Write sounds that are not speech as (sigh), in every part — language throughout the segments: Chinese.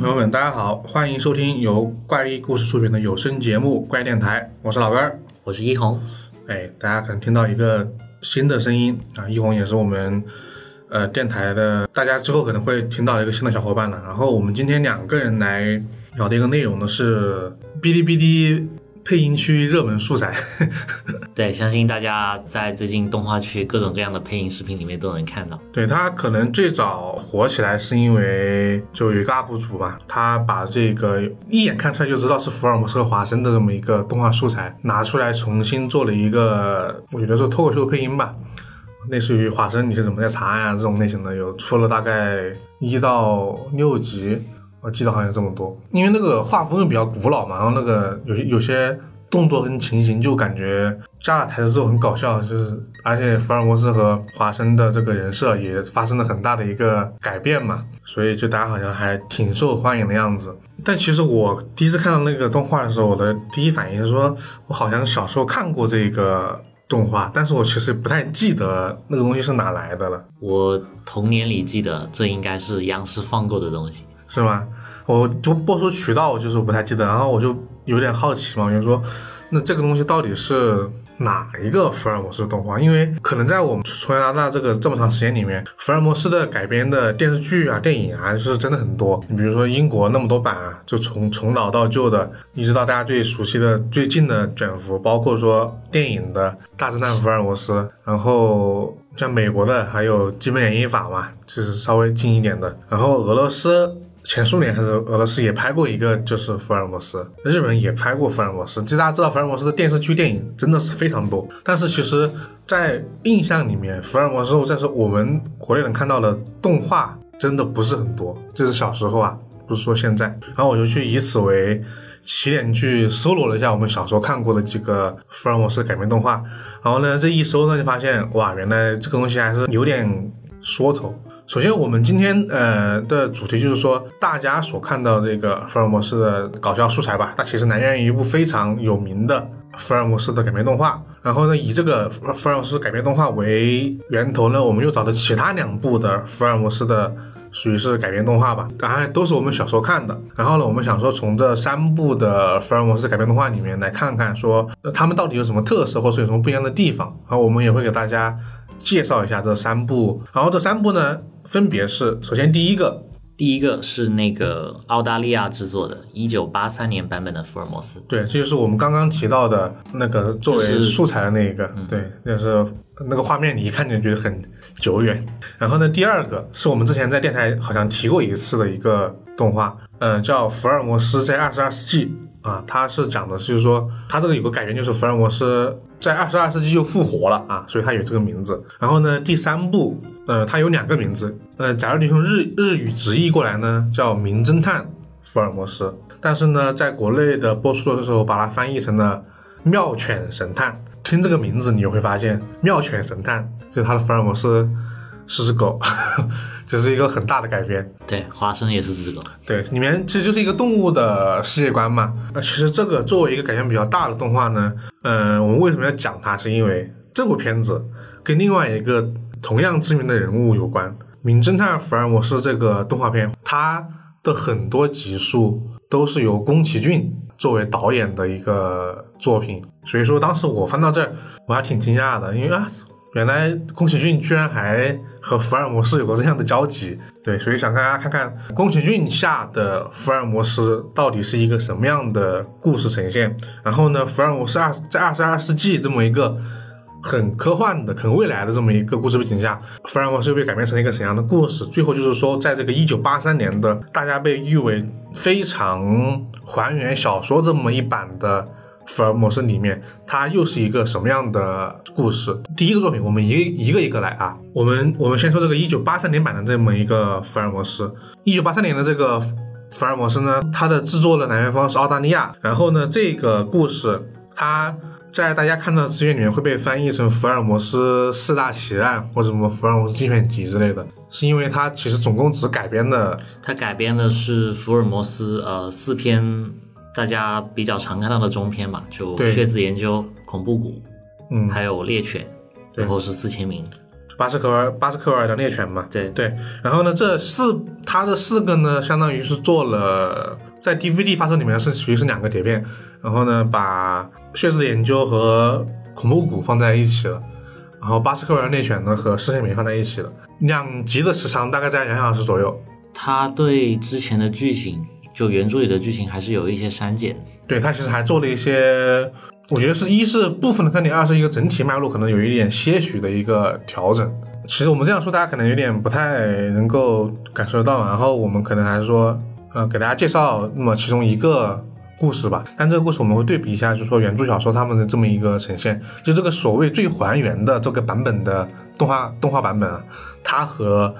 朋友们，大家好，欢迎收听由怪异故事出品的有声节目《怪电台》，我是老根儿。我是一红，哎，大家可能听到一个新的声音啊，一红也是我们呃电台的，大家之后可能会听到一个新的小伙伴了。然后我们今天两个人来聊的一个内容呢是哔哩哔哩配音区热门素材。(laughs) 对，相信大家在最近动画区各种各样的配音视频里面都能看到。对他可能最早火起来是因为就有一个 UP 主吧，他把这个一眼看出来就知道是福尔摩斯和华生的这么一个动画素材拿出来重新做了一个，我觉得是脱口秀配音吧，类似于华生你是怎么在查案啊这种类型的，有出了大概一到六集，我记得好像有这么多，因为那个画风又比较古老嘛，然后那个有些有些动作跟情形就感觉加了台词之后很搞笑，就是而且福尔摩斯和华生的这个人设也发生了很大的一个改变嘛，所以就大家好像还挺受欢迎的样子。但其实我第一次看到那个动画的时候，我的第一反应是说，我好像小时候看过这个动画，但是我其实不太记得那个东西是哪来的了。我童年里记得这应该是央视放过的东西。是吗？我就播出渠道就是不太记得，然后我就有点好奇嘛，我就说，那这个东西到底是哪一个福尔摩斯动画？因为可能在我们从小到大这个这么长时间里面，福尔摩斯的改编的电视剧啊、电影啊，是真的很多。你比如说英国那么多版啊，就从从老到旧的，一直到大家最熟悉的最近的卷福，包括说电影的《大侦探福尔摩斯》，然后像美国的还有《基本演绎法》嘛，就是稍微近一点的，然后俄罗斯。前苏联还是俄罗斯也拍过一个，就是福尔摩斯。日本也拍过福尔摩斯。其实大家知道，福尔摩斯的电视剧、电影真的是非常多。但是其实，在印象里面，福尔摩斯在说我们国内能看到的动画真的不是很多。就是小时候啊，不是说现在。然后我就去以此为起点去搜罗了一下我们小时候看过的几个福尔摩斯改编动画。然后呢，这一搜呢，就发现哇，原来这个东西还是有点说头。首先，我们今天呃的主题就是说，大家所看到这个福尔摩斯的搞笑素材吧，它其实来源于一部非常有名的福尔摩斯的改编动画。然后呢，以这个福尔摩斯改编动画为源头呢，我们又找了其他两部的福尔摩斯的，属于是改编动画吧，当然都是我们小时候看的。然后呢，我们想说从这三部的福尔摩斯改编动画里面来看看，说他们到底有什么特色，或者有什么不一样的地方。然后我们也会给大家介绍一下这三部。然后这三部呢。分别是，首先第一个，第一个是那个澳大利亚制作的，一九八三年版本的福尔摩斯。对，这就是我们刚刚提到的那个作为素材的那一个。对，就是那个画面，你一看就觉得很久远。然后呢，第二个是我们之前在电台好像提过一次的一个动画，嗯，叫《福尔摩斯在二十二世纪》啊，它是讲的就是说，它这个有个改编，就是福尔摩斯在二十二世纪又复活了啊，所以它有这个名字。然后呢，第三部。呃，它有两个名字。呃，假如你从日日语直译过来呢，叫《名侦探福尔摩斯》。但是呢，在国内的播出的时候，把它翻译成了《妙犬神探》。听这个名字，你就会发现，《妙犬神探》就是他的福尔摩斯是只狗，(laughs) 这是一个很大的改编。对，华生也是只狗。对，里面其实就是一个动物的世界观嘛。那其实这个作为一个改编比较大的动画呢，嗯，我们为什么要讲它？是因为这部片子跟另外一个。同样知名的人物有关，《名侦探福尔摩斯》这个动画片，它的很多集数都是由宫崎骏作为导演的一个作品，所以说当时我翻到这儿，我还挺惊讶的，因为啊，原来宫崎骏居然还和福尔摩斯有过这样的交集，对，所以想大家看看宫崎骏下的福尔摩斯到底是一个什么样的故事呈现，然后呢，福尔摩斯二在二十二世纪这么一个。很科幻的、很未来的这么一个故事背景下，福尔摩斯又被改编成了一个怎样的故事？最后就是说，在这个一九八三年的大家被誉为非常还原小说这么一版的福尔摩斯里面，它又是一个什么样的故事？第一个作品，我们一一个一个来啊。我们我们先说这个一九八三年版的这么一个福尔摩斯。一九八三年的这个福尔摩斯呢，它的制作的来源方是澳大利亚。然后呢，这个故事它。在大家看到的资源里面会被翻译成《福尔摩斯四大奇案》或者什么《福尔摩斯精选集》之类的，是因为它其实总共只改编的，它改编的是福尔摩斯呃四篇大家比较常看到的中篇嘛，就《血字研究》《恐怖谷》，嗯，还有《猎犬》，然后是四千名。巴斯克尔巴斯克尔的猎犬嘛，对对。然后呢，这四它这四个呢，相当于是做了在 DVD 发售里面是属于是两个碟片，然后呢，把血字的研究和恐怖谷放在一起了，然后巴斯克尔猎犬呢和四千名放在一起了，两集的时长大概在两小时左右。他对之前的剧情，就原著里的剧情还是有一些删减。对他其实还做了一些，我觉得是一是部分的删减，二是一个整体脉络可能有一点些许的一个调整。其实我们这样说，大家可能有点不太能够感受得到。然后我们可能还是说，呃，给大家介绍那么其中一个故事吧。但这个故事我们会对比一下，就是说原著小说他们的这么一个呈现，就这个所谓最还原的这个版本的动画动画版本啊，它和。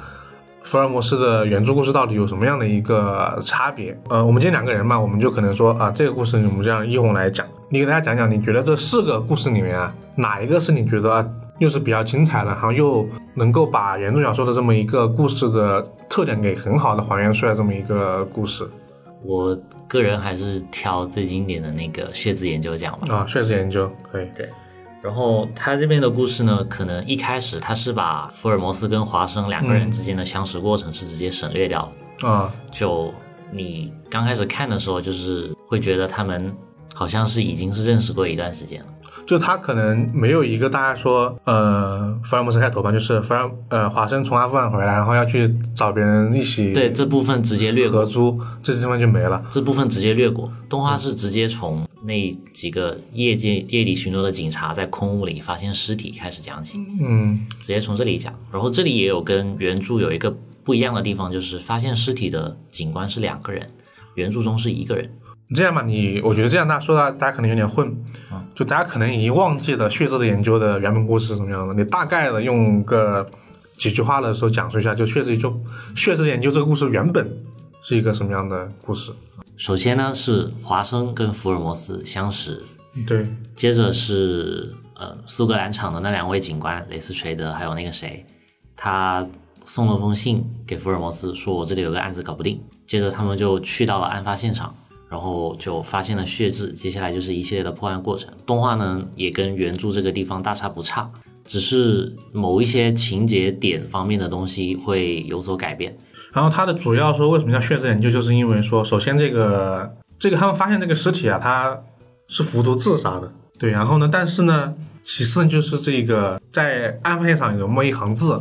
福尔摩斯的原著故事到底有什么样的一个差别？呃，我们今天两个人嘛，我们就可能说啊，这个故事我们这样一红来讲，你给大家讲讲，你觉得这四个故事里面啊，哪一个是你觉得又是比较精彩的，然后又能够把原著小说的这么一个故事的特点给很好的还原出来这么一个故事？我个人还是挑最经典的那个血字研究讲吧。啊，血字研究可以。对。然后他这边的故事呢，可能一开始他是把福尔摩斯跟华生两个人之间的相识过程是直接省略掉了啊。就你刚开始看的时候，就是会觉得他们好像是已经是认识过一段时间了。就他可能没有一个大家说，呃，福尔摩斯开头吧，就是福尔呃华生从阿富汗回来，然后要去找别人一起对这部分直接略合租，这地方就没了。这部分直接略过，动画是直接从那几个夜间夜里巡逻的警察在空屋里发现尸体开始讲起，嗯，直接从这里讲。然后这里也有跟原著有一个不一样的地方，就是发现尸体的警官是两个人，原著中是一个人。这样吧，你我觉得这样大家说到，大家可能有点混，就大家可能已经忘记了血字的研究的原本故事是什么样的。你大概的用个几句话的时候讲述一下，就血字就血字研究这个故事原本是一个什么样的故事？首先呢是华生跟福尔摩斯相识，对，接着是呃苏格兰场的那两位警官雷斯垂德还有那个谁，他送了封信给福尔摩斯，说我这里有个案子搞不定。接着他们就去到了案发现场。然后就发现了血渍，接下来就是一系列的破案过程。动画呢也跟原著这个地方大差不差，只是某一些情节点方面的东西会有所改变。然后它的主要说为什么叫血渍研究，就是因为说，首先这个这个他们发现这个尸体啊，他是服毒自杀的，对。然后呢，但是呢，其次就是这个在案发现场有那么一行字。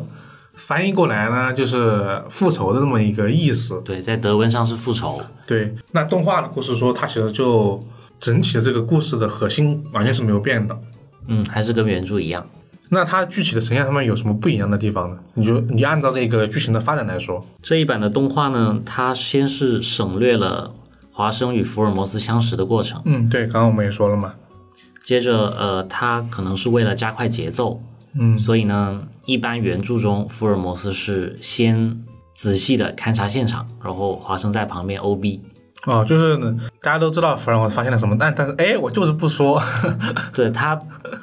翻译过来呢，就是复仇的这么一个意思。对，在德文上是复仇。对，那动画的故事说，它其实就整体的这个故事的核心完全是没有变的。嗯，还是跟原著一样。那它具体的呈现上面有什么不一样的地方呢？你就你按照这个剧情的发展来说，这一版的动画呢，它先是省略了华生与福尔摩斯相识的过程。嗯，对，刚刚我们也说了嘛。接着，呃，它可能是为了加快节奏。嗯，所以呢，一般原著中福尔摩斯是先仔细的勘察现场，然后华生在旁边 O B。哦，就是大家都知道福尔摩斯发现了什么，但但是哎，我就是不说。(laughs) 对他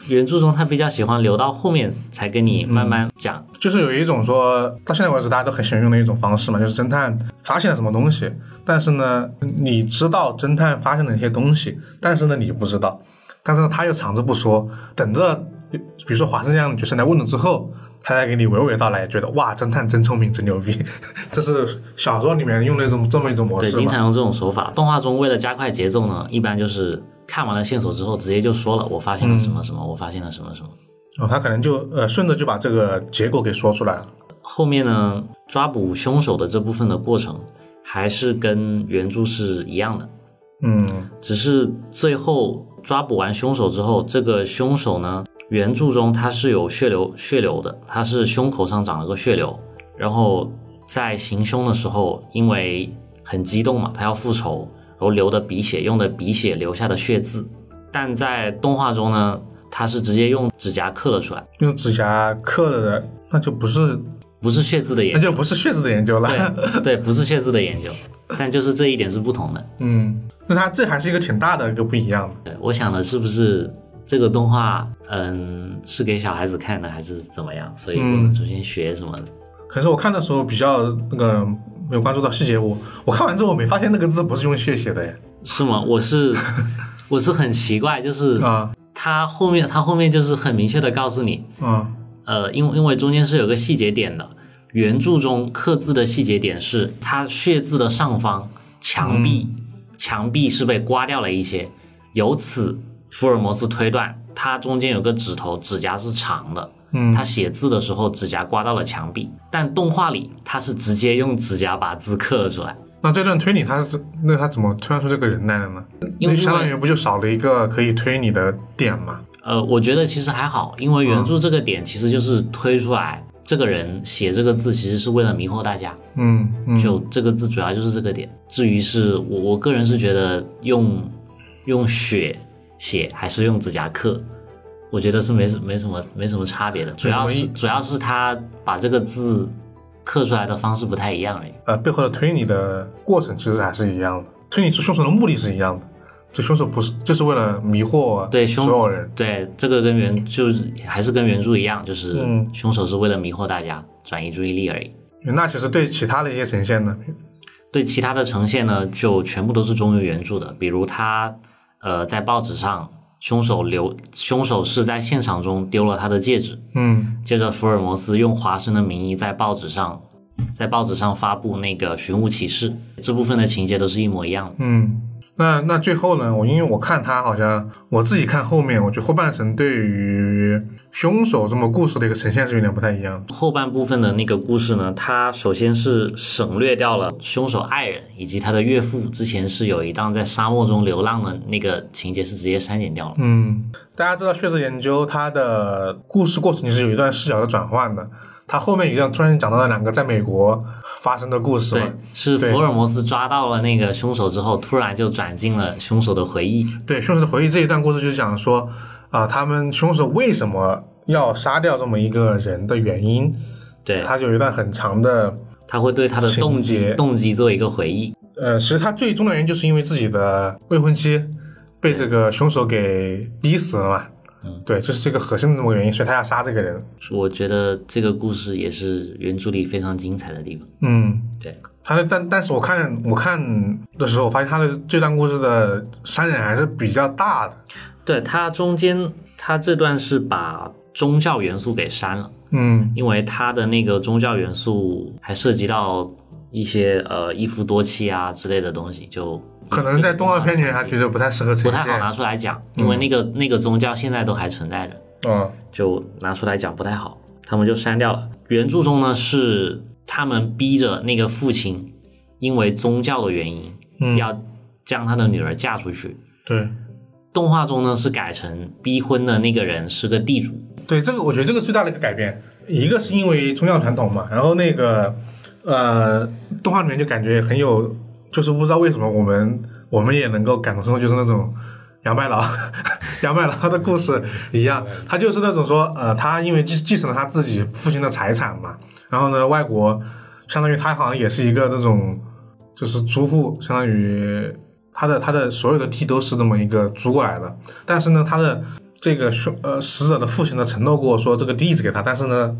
原著中他比较喜欢留到后面才跟你慢慢讲，就是有一种说到现在为止大家都很喜欢用的一种方式嘛，就是侦探发现了什么东西，但是呢，你知道侦探发现了一些东西，但是呢你不知道，但是呢他又藏着不说，等着。比如说华生这样的角色来问了之后，他再给你娓娓道来，觉得哇，侦探真聪明，真牛逼。(laughs) 这是小说里面用的一种这么一种模式。对，经常用这种手法。动画中为了加快节奏呢，一般就是看完了线索之后，直接就说了，我发现了什么什么，我发现了什么什么。哦，他可能就呃顺着就把这个结果给说出来了。后面呢，抓捕凶手的这部分的过程还是跟原著是一样的。嗯，只是最后抓捕完凶手之后，这个凶手呢。原著中他是有血流血流的，他是胸口上长了个血流，然后在行凶的时候，因为很激动嘛，他要复仇，然后流的鼻血，用的鼻血留下的血渍，但在动画中呢，他是直接用指甲刻了出来，用指甲刻了的，那就不是不是血渍的研究，那就不是血渍的研究了，(laughs) 对对，不是血渍的研究，但就是这一点是不同的，嗯，那他这还是一个挺大的一个不一样的，对，我想的是不是？这个动画，嗯，是给小孩子看的还是怎么样？所以不能出现学什么的。可是我看的时候比较那个没有关注到细节，我我看完之后我没发现那个字不是用血写的，是吗？我是 (laughs) 我是很奇怪，就是啊，他后面他后面就是很明确的告诉你，嗯呃，因为因为中间是有个细节点的，原著中刻字的细节点是它血字的上方墙壁、墙壁是被刮掉了一些，由此福尔摩斯推断他中间有个指头指甲是长的。嗯他写字的时候指甲刮到了墙壁，但动画里他是直接用指甲把字刻了出来。那这段推理他是那他怎么推断出这个人来的呢？因为相当于不就少了一个可以推理的点吗？呃，我觉得其实还好，因为原著这个点其实就是推出来，这个人写这个字其实是为了迷惑大家，嗯嗯，就这个字主要就是这个点。至于是我我个人是觉得用用血写还是用指甲刻，我觉得是没什没什么没什么差别的，主要是主要是他把这个字刻出来的方式不太一样而已。呃背后的推理的过程其实还是一样的，推理出凶手的目的是一样的，这凶手不是就是为了迷惑对凶所有人。对，这个跟原就是还是跟原著一样，就是嗯凶手是为了迷惑大家，转移注意力而已。那其实对其他的一些呈现呢，对其他的呈现呢，就全部都是忠于原著的。比如他呃在报纸上，凶手留凶手是在现场中丢了他的戒指，嗯接着福尔摩斯用华生的名义在报纸上在报纸上发布那个寻物启事，这部分的情节都是一模一样的。嗯，那那最后呢，我因为我看他好像我自己看后面，我觉得后半程对于凶手这么故事的一个呈现是有点不太一样。后半部分的那个故事呢，它首先是省略掉了凶手爱人以及他的岳父之前是有一档在沙漠中流浪的那个情节是直接删减掉了。嗯，大家知道血色研究它的故事过程其实有一段视角的转换的，它后面一段突然讲到了两个在美国发生的故事是福尔摩斯抓到了那个凶手之后，突然就转进了凶手的回忆。对，凶手的回忆这一段故事就是讲说啊、他们凶手为什么要杀掉这么一个人的原因，对，他就有一段很长的他会对他的动机动机做一个回忆。呃，其实他最终的原因就是因为自己的未婚妻被这个凶手给逼死了嘛。嗯，对，这是这个核心的这么个原因，所以他要杀这个人。我觉得这个故事也是原著里非常精彩的地方。嗯，对，他的但但是我看我看的时候，我发现他的这段故事的删减还是比较大的。对，他中间他这段是把宗教元素给删了。嗯因为他的那个宗教元素还涉及到一些呃一夫多妻啊之类的东西，就可能在动画片里面，他觉得不太适合呈不太好。拿出来讲，因为那个、那个宗教现在都还存在着，嗯就拿出来讲不太好，他们就删掉了。原著中呢是他们逼着那个父亲，因为宗教的原因，嗯，要将他的女儿嫁出去。对动画中呢是改成逼婚的那个人是个地主，对，这个我觉得这个最大的一个改变，一个是因为宗教传统嘛，然后那个呃，动画里面就感觉很有，就是不知道为什么我们我们也能够感同身受，就是那种杨白劳 (laughs) 杨白劳的故事一样，他就是那种说呃，他因为继继承了他自己父亲的财产嘛，然后呢，外国相当于他好像也是一个这种就是租户，相当于他的他的所有的地都是这么一个租过来的，但是呢，他的这个呃死者的父亲呢承诺过说这个地址给他，但是呢，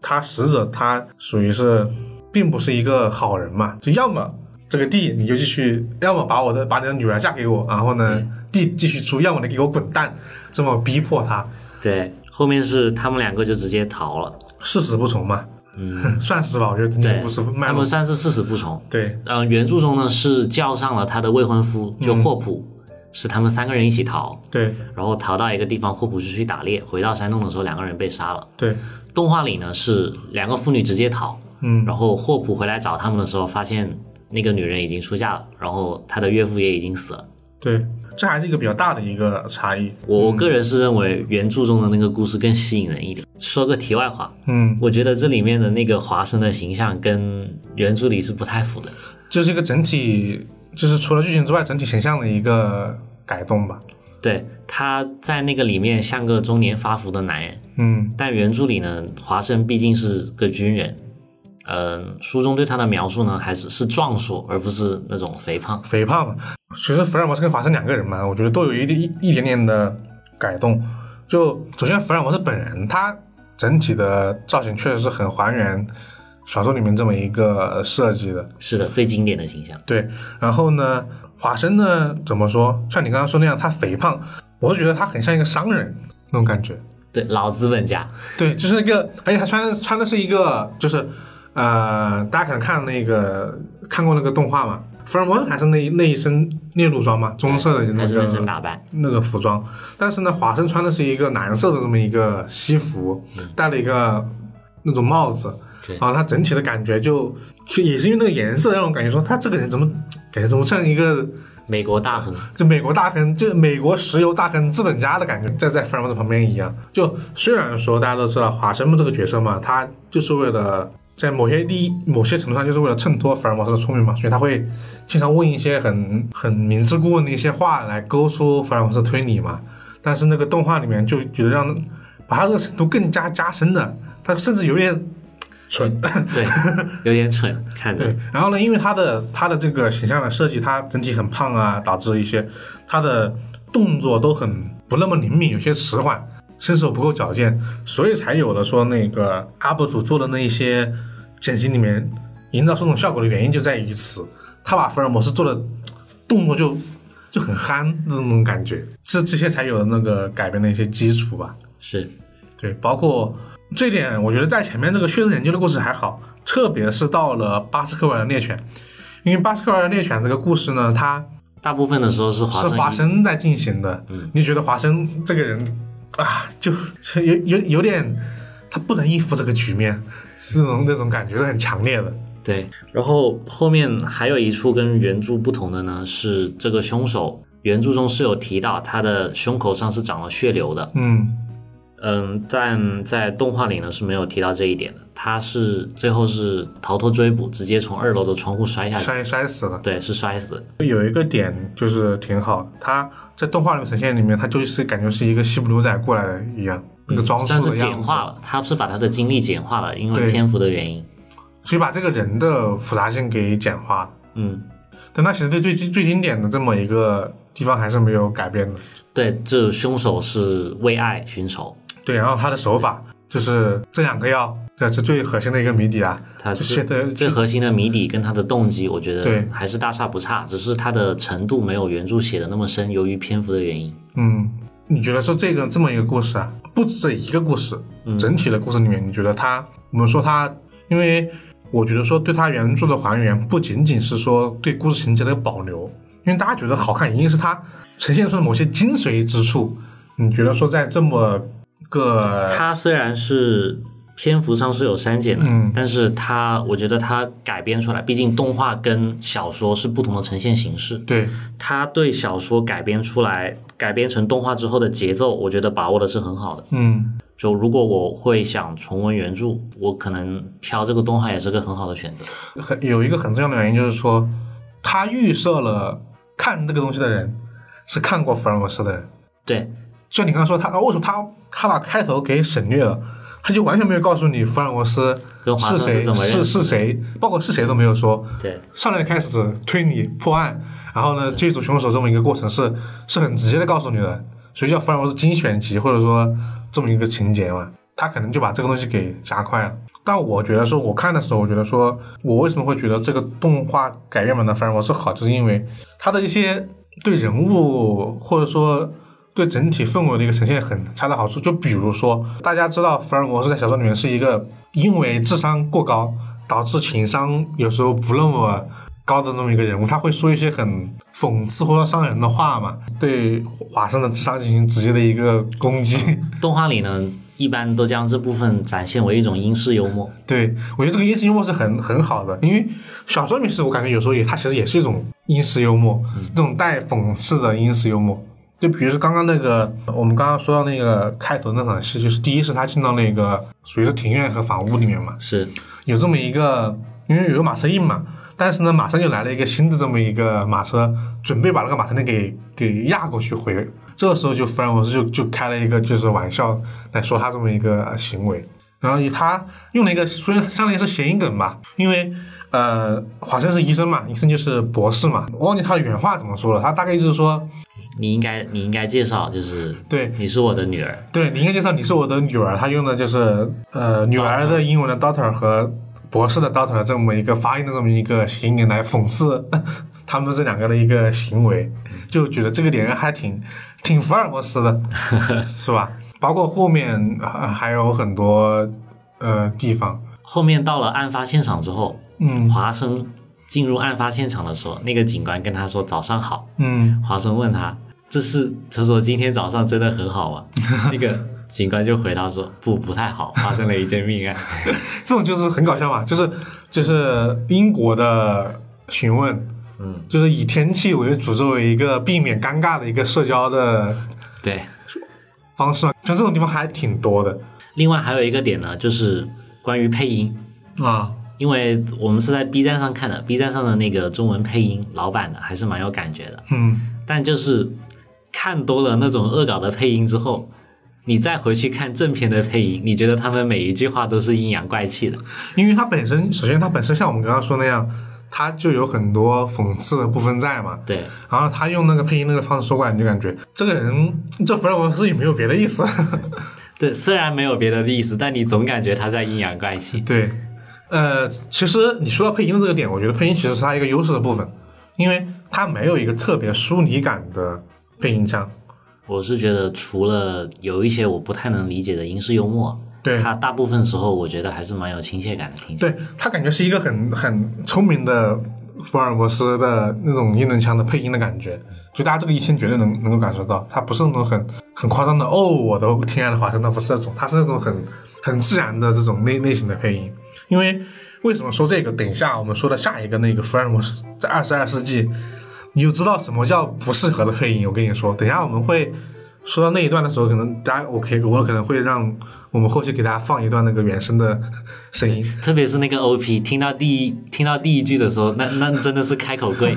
他死者他属于是并不是一个好人嘛，就要么这个地你就继续，要么把我的把你的女儿嫁给我，然后呢地继续租，要么你给我滚蛋，这么逼迫他，对，后面是他们两个就直接逃了，誓死不从嘛，嗯，(laughs) 算是吧，我觉得整体对故事，脉络他们，算是誓死不从。对，嗯、原著中呢是叫上了他的未婚夫，就霍普，是他们三个人一起逃，对。然后逃到一个地方，霍普是去打猎，回到山洞的时候两个人被杀了。对，动画里呢是两个妇女直接逃，嗯。然后霍普回来找他们的时候，发现那个女人已经出嫁了，然后她的岳父也已经死了。对，这还是一个比较大的一个差异，我我个人是认为原著中的那个故事更吸引人一点。说个题外话，嗯，我觉得这里面的那个华生的形象跟原著里是不太符的。就是一个整体，就是除了剧情之外，整体形象的一个改动吧，对，他在那个里面像个中年发福的男人，嗯但原著里呢，华生毕竟是个军人。嗯，书中对他的描述呢，还是是壮硕，而不是那种肥胖。肥胖嘛。其实福尔摩斯跟华生两个人嘛，我觉得都有一点一一点点的改动。就首先福尔摩斯本人，他整体的造型确实是很还原小说里面这么一个设计的。是的，最经典的形象。对，然后呢，华生呢怎么说？像你刚刚说那样，他肥胖，我是觉得他很像一个商人那种感觉。对，老资本家，对，就是一个，而且他穿穿的是一个，就是呃，大家可能看那个看过那个动画嘛，福尔摩斯还是那那一身猎鹿装嘛，棕色的那还是那身个打扮，那个服装，但是呢，华生穿的是一个蓝色的这么一个西服，戴了一个那种帽子，然后他整体的感觉就就也是因为那个颜色让我感觉说他这个人怎么感觉怎么像一个美国大亨，就美国大亨，就美国石油大亨资本家的感觉，在在福尔摩斯旁边一样。就虽然说大家都知道华生这个角色嘛，他就是为了在某些第一某些程度上就是为了衬托福尔摩斯的聪明嘛，所以他会经常问一些很很明知故问的一些话来勾出福尔摩斯的推理嘛。但是那个动画里面就觉得让把他这个程度更加加深的，他甚至有点蠢。(laughs) 对，有点蠢，看着对，然后呢，因为他的他的这个形象的设计，他整体很胖啊，导致一些他的动作都很不那么灵敏，有些迟缓，身手不够矫健，所以才有了说那个 UP 主做的那一些剪辑里面营造出这种效果的原因就在于此，他把福尔摩斯做的动作就就很憨的那种感觉，这这些才有了那个改编的一些基础吧。是。对，包括这一点，我觉得在前面这个血色研究的故事还好，特别是到了巴斯克维尔的猎犬，因为巴斯克维尔猎犬这个故事呢，它大部分的时候是华是生一华生在进行的，嗯，你觉得华生这个人啊，就就有有有点他不能应付这个局面，是那种那种感觉是很强烈的。对，然后后面还有一处跟原著不同的呢，是这个凶手原著中是有提到他的胸口上是长了血流的，嗯，嗯，但在动画里呢是没有提到这一点的，他是最后是逃脱追捕，直接从二楼的窗户摔下去，摔摔死了。对，是摔死，有一个点就是挺好，他在动画里面呈现里面，他就是感觉是一个西部牛仔过来的一样，那个装算是束。简化了，他是把他的经历简化了，因为对篇幅的原因，所以把这个人的复杂性给简化了。嗯，但他其实对最最经典的这么一个地方还是没有改变的。对，这凶手是为爱寻仇，对，然后他的手法就是这两个药，这是最核心的一个谜底啊。他就写的最核心的谜底跟它的动机，我觉得对得还是大差不差，只是它的程度没有原著写的那么深，由于篇幅的原因。嗯，你觉得说这个这么一个故事啊，不止这一个故事，整体的故事里面，你觉得它，我们说它，因为我觉得说对它原著的还原，不仅仅是说对故事情节的保留，因为大家觉得好看，一定是它呈现出的某些精髓之处。你觉得说在这么个它虽然是篇幅上是有删减的，嗯但是它我觉得它改编出来，毕竟动画跟小说是不同的呈现形式，对它对小说改编出来，改编成动画之后的节奏，我觉得把握的是很好的。嗯就如果我会想重温原著，我可能挑这个动画也是个很好的选择。很有一个很重要的原因就是说，他预设了看这个东西的人是看过福尔摩斯的人。对，就你刚刚说他啊，为什么他他把开头给省略了？他就完全没有告诉你福尔摩斯是谁是是是谁，包括是谁都没有说。对，上来开始推理破案，然后呢追逐凶手这么一个过程是是很直接的告诉你的，所以叫福尔摩斯精选集或者说这么一个情节嘛，他可能就把这个东西给加快了。但我觉得说，我看的时候，我觉得说我为什么会觉得这个动画改编版的福尔摩斯好，就是因为他的一些对人物或者说对整体氛围的一个呈现很恰到好处。就比如说，大家知道福尔摩斯在小说里面是一个因为智商过高导致情商有时候不那么高的那么一个人物，他会说一些很讽刺或者伤人的话嘛，对华生的智商进行直接的一个攻击。(laughs) 动画里呢，一般都将这部分展现为一种英式幽默。对我觉得这个英式幽默是很很好的，因为小说里面是我感觉有时候也它其实也是一种英式幽默，这种带讽刺的英式幽默。就比如说刚刚那个，我们刚刚说到那个开头那场戏，就是第一是他进到那个属于是庭院和房屋里面嘛，是，有这么一个，因为有个马车印嘛，但是呢，马上就来了一个新的这么一个马车，准备把那个马车链给给压过去回。这个时候就福尔摩斯就就开了一个就是玩笑来说他这么一个行为，然后以他用了一个虽然相当于是谐音梗吧，因为呃华生是医生嘛，医生就是博士嘛，我忘记他的原话怎么说了，他大概就是说，你应该你应该介绍，就是对你是我的女儿。对，你应该介绍你是我的女儿，他用的就是呃女儿的英文的 daughter 和博士的 daughter 这么一个发音的这么一个谐音来讽刺 (laughs) 他们这两个的一个行为，就觉得这个点还挺挺福尔摩斯的，(laughs) 是吧？包括后面、呃还有很多呃地方，后面到了案发现场之后，嗯华生进入案发现场的时候，那个警官跟他说早上好，嗯华生问他这是他说今天早上真的很好吗？(laughs) 那个警官就回答说不不太好，发生了一件命案。(laughs) 这种就是很搞笑嘛，就是就是英国的询问，嗯，就是以天气为主作为一个避免尴尬的一个社交的对。方式嘛，像这种地方还挺多的另外还有一个点呢，就是关于配音，啊。因为我们是在 B 站上看的，B 站上的那个中文配音老版的还是蛮有感觉的。嗯，但就是看多了那种恶搞的配音之后，你再回去看正片的配音，你觉得他们每一句话都是阴阳怪气的。因为它本身，首先它本身像我们刚刚说那样，它就有很多讽刺的部分在嘛。对，然后他用那个配音那个方式说过来，你就感觉这个人这福尔摩斯也没有别的意思。(laughs) 对，虽然没有别的意思，但你总感觉他在阴阳怪气。对，呃，其实你说到配音的这个点，我觉得配音其实是它一个优势的部分，因为它没有一个特别疏离感的配音腔。我是觉得除了有一些我不太能理解的英式幽默，对它大部分时候我觉得还是蛮有亲切感的，听。对他感觉是一个很很聪明的福尔摩斯的那种英伦腔的配音的感觉，就大家这个一听绝对能能够感受到，他不是那种很很夸张的哦，我的天爱的华生，那不是那种，他是那种很很自然的这种类类型的配音。因为为什么说这个？等一下我们说的下一个那个福尔摩斯在二十二世纪，你就知道什么叫不适合的配音。我跟你说，等一下我们会。说到那一段的时候，可能大家我可以，我可能会让我们后期给大家放一段那个原声的声音，(laughs) 特别是那个 OP，听到第一听到第一句的时候，那那真的是开口跪。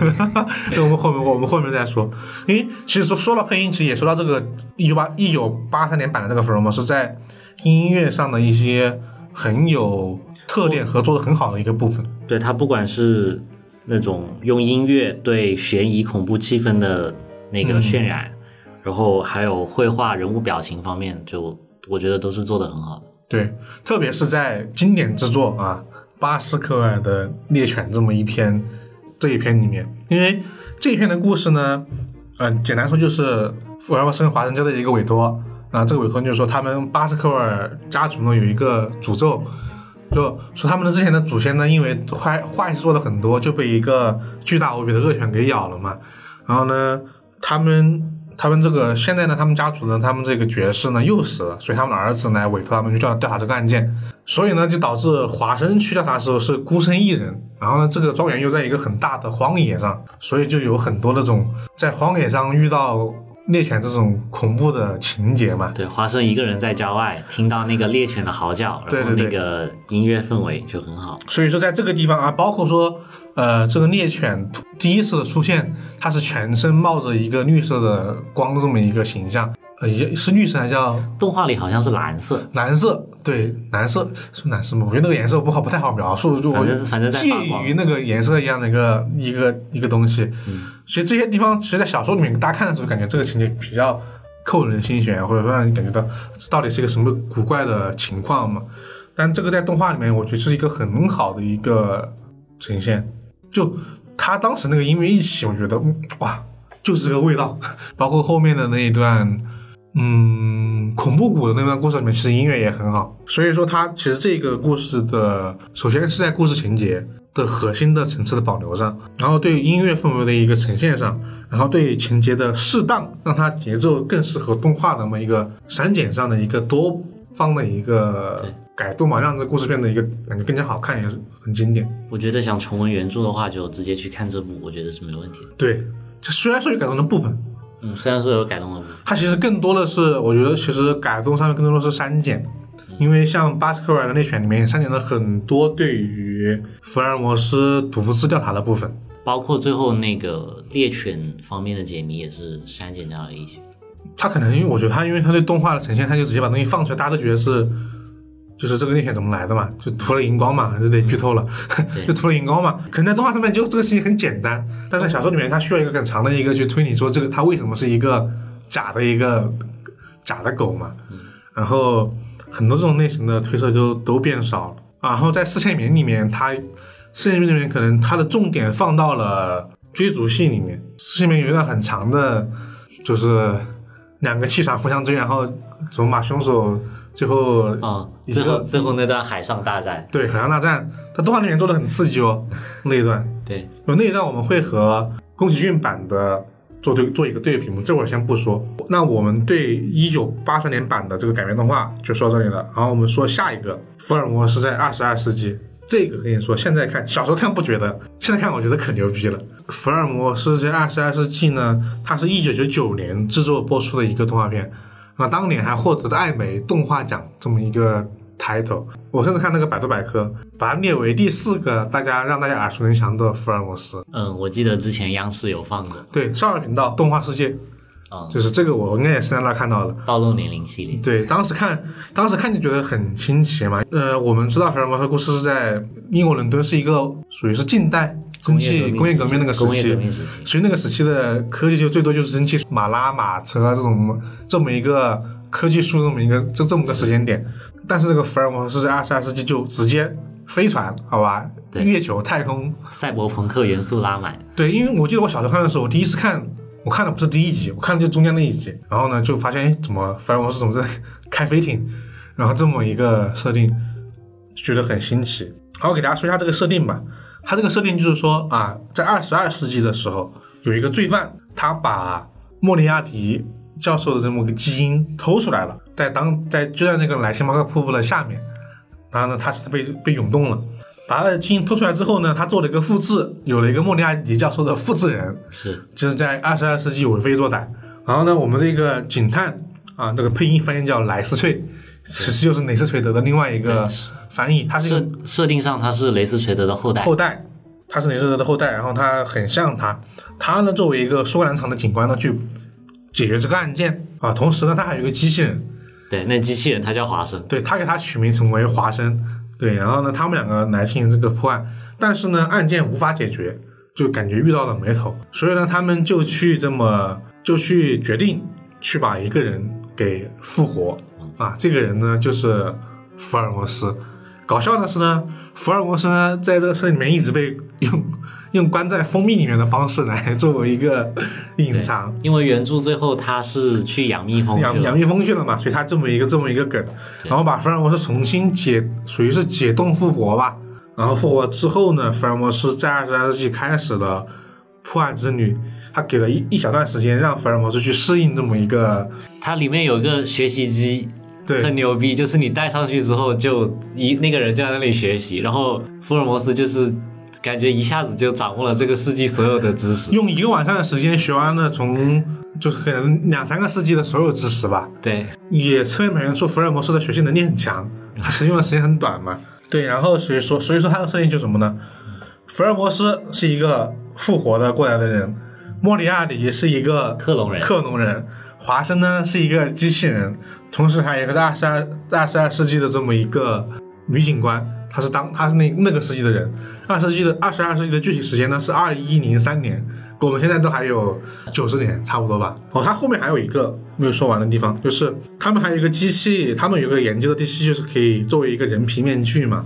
那 (laughs) 我们后面我们后面再说，因为其实说说到配音，其实也说到这个一九八一九八三年版的这个福尔摩斯在音乐上的一些很有特点和做的很好的一个部分。对他不管是那种用音乐对悬疑恐怖气氛的那个渲染，然后还有绘画人物表情方面，就我觉得都是做的很好的。对，特别是在经典之作啊，巴斯克尔的《猎犬》这么一篇这一篇里面，因为这一篇的故事呢，呃，简单说就是福尔摩斯跟华生交的一个委托那，这个委托就是说他们巴斯克尔家族呢有一个诅咒，就说他们的之前的祖先呢，因为坏坏事做的很多，就被一个巨大无比的恶犬给咬了嘛，然后呢，他们。他们这个现在呢，他们家族呢，他们这个爵士呢又死了，所以他们的儿子呢委托他们去调调查这个案件，所以呢就导致华生去调查的时候是孤身一人，然后呢这个庄园又在一个很大的荒野上，所以就有很多那种在荒野上遇到猎犬这种恐怖的情节嘛。对，花生一个人在郊外听到那个猎犬的嚎叫，然后那个音乐氛围就很好。所以说在这个地方啊，包括说呃这个猎犬第一次的出现，它是全身冒着一个绿色的光的这么一个形象，呃也是绿色还叫动画里好像是蓝色，蓝色，对，蓝色是蓝色吗？我觉得那个颜色不好，不太好描述，就我反正是反正在介于那个颜色一样的一个一个一个东西。嗯，所以这些地方，其实，在小说里面，大家看的时候，感觉这个情节比较扣人心弦，或者说让你感觉到这到底是一个什么古怪的情况嘛。但这个在动画里面，我觉得是一个很好的一个呈现。就他当时那个音乐一起，我觉得嗯哇，就是这个味道。包括后面的那一段，嗯，恐怖谷的那段故事里面，其实音乐也很好。所以说，它其实这个故事的，首先是在故事情节的核心的层次的保留上，然后对音乐氛围的一个呈现上，然后对情节的适当，让它节奏更适合动画那么一个删减上的一个多方的一个改动嘛，让这故事变得一个感觉更加好看，也是很经典。我觉得想重温原著的话，就直接去看这部，我觉得是没问题的。对，这虽然说有改动的部分，嗯，虽然说有改动的部分，它其实更多的是，我觉得其实改动上面更多的是删减，因为像巴斯克尔的内选里面也删减了很多对于福尔摩斯毒斯调查的部分。包括最后那个猎犬方面的解谜也是删减掉了一些。他可能因为我觉得他因为他对动画的呈现，他就直接把东西放出来，大家都觉得是。就是这个猎犬怎么来的嘛，就涂了荧光嘛，就得剧透了，(laughs) 就涂了荧光嘛。可能在动画上面就这个事情很简单，但在小说里面，它需要一个很长的一个去推理，说这个它为什么是一个假的一个假的狗嘛。然后很多这种类型的推测就都变少了。然后在四千年里面，它四千年里面可能它的重点放到了追逐戏里面，四千年有一段很长的，就是两个气场互相追，然后怎么把凶手最后啊，最后最后那段海上大战，对海上大战，它动画里面做的很刺激哦，(laughs) 那一段。对，有那一段我们会和宫崎骏版的做对做一个对比，这会儿先不说。那我们对一九八三年版的这个改编动画就说到这里了，然后我们说下一个福尔摩斯在二十二世纪。这个跟你说，现在看小时候看不觉得，现在看我觉得可牛逼了。福尔摩斯在二十二世纪呢，它是一九九九年制作播出的一个动画片，那当年还获得了艾美动画奖这么一个 title。我甚至看那个百度百科，把它列为第四个大家让大家耳熟能详的福尔摩斯。嗯，我记得之前央视有放过，对，少儿频道动画世界，啊，就是这个我应该也是在那看到的。暴露年龄系列，对，当时看，当时看就觉得很新奇嘛。呃，我们知道福尔摩斯故事是在英国伦敦，是一个属于是近代蒸汽工业革命那个时期，所以那个时期的科技就最多就是蒸汽马拉、马车啊这种这么一个科技树这么一个这这么个时间点。但是这个福尔摩斯在二十二世纪就直接飞船，好吧，对月球、太空，赛博朋克元素拉满，对，因为我记得我小时候看的时候，我第一次看，我看的不是第一集，我看的就中间那一集，然后呢就发现，哎，怎么福尔摩斯怎么在 (laughs) 开飞艇，然后这么一个设定，觉得很新奇。好，我给大家说一下这个设定吧。它这个设定就是说啊，在二十二世纪的时候，有一个罪犯，他把莫里亚迪教授的这么个基因偷出来了，在当在就在那个莱辛巴克瀑布的下面，然后呢，他是被被涌动了。把他的基因偷出来之后呢，他做了一个复制，有了一个莫里亚迪教授的复制人，是就是在二十二世纪为非作歹。然后呢，我们这个警探啊，这个配音翻译叫莱斯翠，其实就是雷斯垂德的另外一个翻译，他是一个设设定上他是雷斯垂德的后代，后代，他是雷斯垂德的后代，然后他很像他。他呢，作为一个苏格兰场的警官呢，去解决这个案件啊。同时呢，他还有一个机器人，对，那机器人他叫华生，对他给他取名成为华生。对，然后呢，他们两个来进行这个破案，但是呢，案件无法解决，就感觉遇到了眉头，所以呢，他们就去这么就去决定去把一个人给复活啊。这个人呢，就是福尔摩斯。搞笑的是呢，福尔摩斯呢，在这个事里面一直被用用关在蜂蜜里面的方式来作为一个隐藏。因为原著最后他是去养蜜蜂，养养蜜蜂去了嘛，所以他这么一个这么一个梗，然后把福尔摩斯重新解，属于是解冻复活吧。然后复活之后呢，福尔摩斯在二十二世纪开始了破案之旅。他给了一一小段时间，让福尔摩斯去适应这么一个它里面有个学习机，对很牛逼，就是你戴上去之后，就一那个人就在那里学习，然后福尔摩斯就是感觉一下子就掌握了这个世纪所有的知识。用一个晚上的时间学完了从就是可能两三个世纪的所有知识吧，对，也侧面表现出福尔摩斯的学习能力很强，他使用的时间很短嘛。(laughs) 对，然后所以说所以说他的设定就是什么呢？福尔摩斯是一个复活的过来的人，莫里亚蒂是一个克隆人克隆人，华生呢是一个机器人，同时还有一个二十二二十二世纪的这么一个女警官，她是当她是那那个世纪的人，二世纪的二十二世纪的具体时间呢是二一零三年，我们现在都还有九十年差不多吧。哦，它后面还有一个没有说完的地方，就是他们还有一个机器，他们有个研究的机器，就是可以作为一个人皮面具嘛。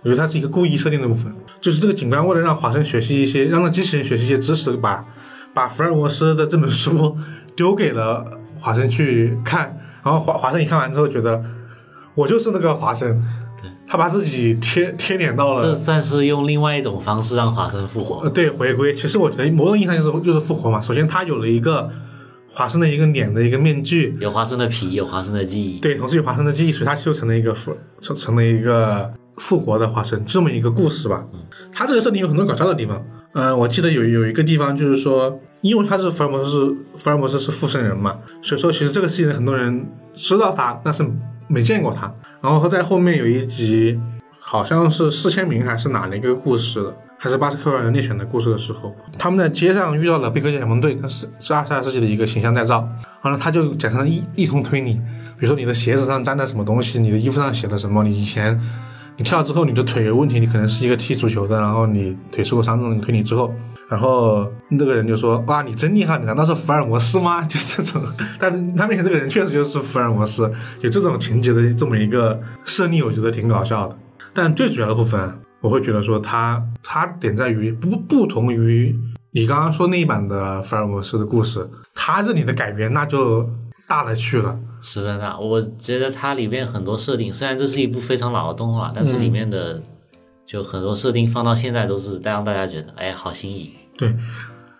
我觉得它是一个故意设定的部分，就是这个警官为了让华生学习一些，让那机器人学习一些知识，把把福尔摩斯的这本书丢给了华生去看，然后华华生一看完之后觉得我就是那个华生，他把自己贴贴脸到了。这算是用另外一种方式让华生复活。呃，对，回归。其实我觉得某种意义上就是就是复活嘛。首先，他有了一个华生的一个脸的一个面具，有华生的皮，有华生的记忆。对，同时有华生的记忆，所以他就成了一个复成成了一个复活的华生，这么一个故事吧。嗯他这个设定有很多搞笑的地方。嗯、我记得有有一个地方就是说，因为他是福尔摩斯是福尔摩斯是附身人嘛，所以说其实这个世界很多人知道他，但是没见过他。然后他在后面有一集，好像是四千名还是哪的一个故事的，还是巴斯克维尔猎犬的故事的时候，他们在街上遇到了贝克街小分队，那是是二十二世纪的一个形象再造。然后他就讲成了一一通推理，比如说你的鞋子上沾了什么东西，你的衣服上写了什么，你以前你跳之后你的腿有问题，你可能是一个踢足球的，然后你腿受过伤这种推理之后，然后那个人就说：“哇，你真厉害，你难道是福尔摩斯吗？” (laughs) 就这种，但他面前这个人确实就是福尔摩斯，有这种情节的这么一个设定，我觉得挺搞笑的。但最主要的部分，我会觉得说它它点在于不不同于你刚刚说那一版的福尔摩斯的故事，它这里的改编那就大了去了。十分大。我觉得它里面很多设定，虽然这是一部非常老的动画，但是里面的就很多设定放到现在都是让大家觉得哎好新颖。对，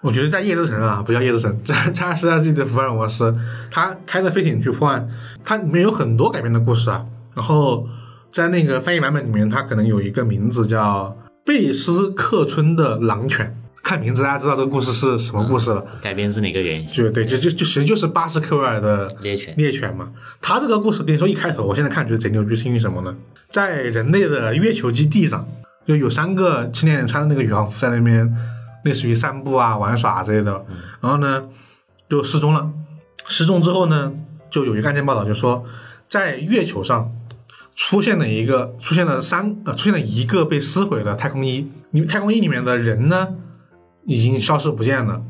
我觉得在夜之城啊，不叫夜之城，在在二十世纪的福尔摩斯，他开着飞艇去破案，它里面有很多改编的故事啊。然后在那个翻译版本里面，它可能有一个名字叫贝斯克村的狼犬。看名字，大家知道这个故事是什么故事了。改编自哪个原型？就对，就就就其实就是巴斯克维尔的猎犬。猎犬嘛，他这个故事跟你说一开头，我现在看觉得贼牛逼，是因为什么呢？在人类的月球基地上，就有三个青年人穿着那个宇航服在那边，类似于散步啊、玩耍之类的。然后呢，就失踪了。失踪之后呢，就有一个案件报道，就说在月球上出现了一个，出现了三呃，出现了一个被撕毁的太空衣。你太空衣里面的人呢？已经消失不见了，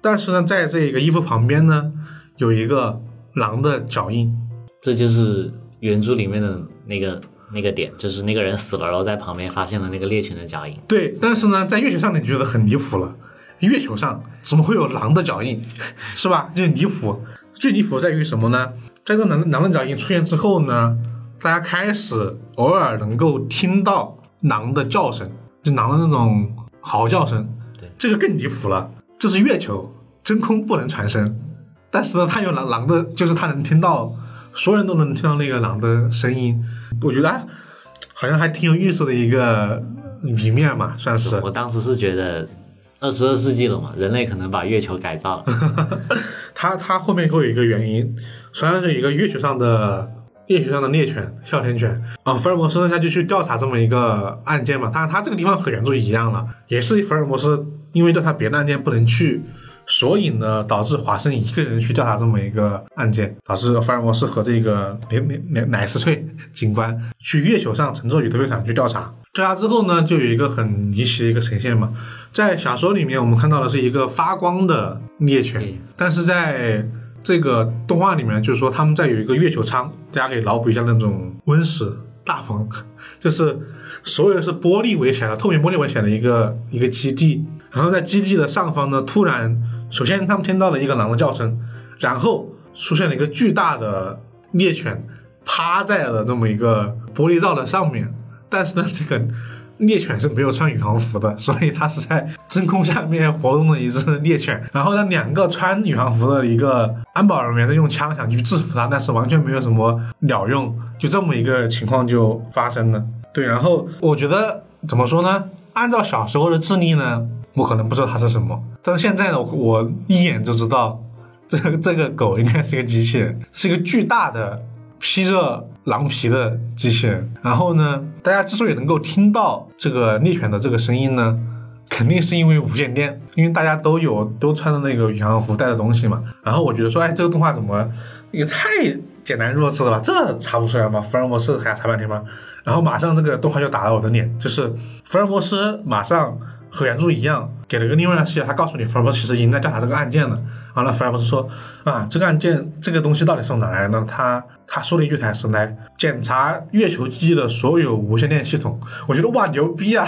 但是呢，在这个衣服旁边呢，有一个狼的脚印，这就是原著里面的那个那个点，就是那个人死了，然后在旁边发现了那个猎犬的脚印。对，但是呢，在月球上你觉得很离谱了，月球上怎么会有狼的脚印，(laughs) 是吧？就离谱。最离谱在于什么呢？在这狼狼的脚印出现之后呢，大家开始偶尔能够听到狼的叫声，就狼的那种嚎叫声。这个更离谱了，这是月球真空不能传声，但是呢，它有狼狼的，就是它能听到，所有人都能听到那个狼的声音。我觉得好像还挺有意思的一个谜面嘛，算是。我当时是觉得二十二世纪了嘛，人类可能把月球改造了。(laughs) 他他后面会有一个原因，虽然是一个月球上的。月球上的猎犬，哮天犬啊，福尔摩斯呢，他就去调查这么一个案件嘛。当然，他这个地方和原著一样了，也是福尔摩斯因为调查别的案件不能去，所以呢，导致华生一个人去调查这么一个案件，导致福尔摩斯和这个奶奶奶斯翠警官去月球上乘坐宇宙飞船去调查。调查之后呢，就有一个很离奇的一个呈现嘛，在小说里面我们看到的是一个发光的猎犬，但是在这个动画里面就是说，他们在有一个月球舱，大家可以脑补一下那种温室大棚，就是所有是玻璃围起来的，透明玻璃围起来的一个一个基地。然后在基地的上方呢，突然，首先他们听到了一个狼的叫声，然后出现了一个巨大的猎犬，趴在了这么一个玻璃罩的上面。但是呢，这个。猎犬是没有穿宇航服的，所以它是在真空下面活动的一只猎犬。然后呢，两个穿宇航服的一个安保人员在用枪想去制服它，但是完全没有什么鸟用，就这么一个情况就发生了。对，然后我觉得怎么说呢？按照小时候的智力呢，我可能不知道它是什么，但是现在呢，我一眼就知道，这个这个狗应该是一个机器人，是一个巨大的。披着狼皮的机器人，然后呢，大家之所以能够听到这个猎犬的这个声音呢，肯定是因为无线电，因为大家都有都穿的那个宇航服带的东西嘛。然后我觉得说，哎，这个动画怎么也太简单弱智了吧？这查不出来吗？福尔摩斯还要查半天吗？然后马上这个动画就打了我的脸，就是福尔摩斯马上和原著一样，给了个另外的视角，他告诉你福尔摩斯其实已经在调查这个案件了。完了，福尔摩斯说啊，这个案件这个东西到底是从哪来的呢？他。他说了一句台词来检查月球基地的所有无线电系统，我觉得哇牛逼啊！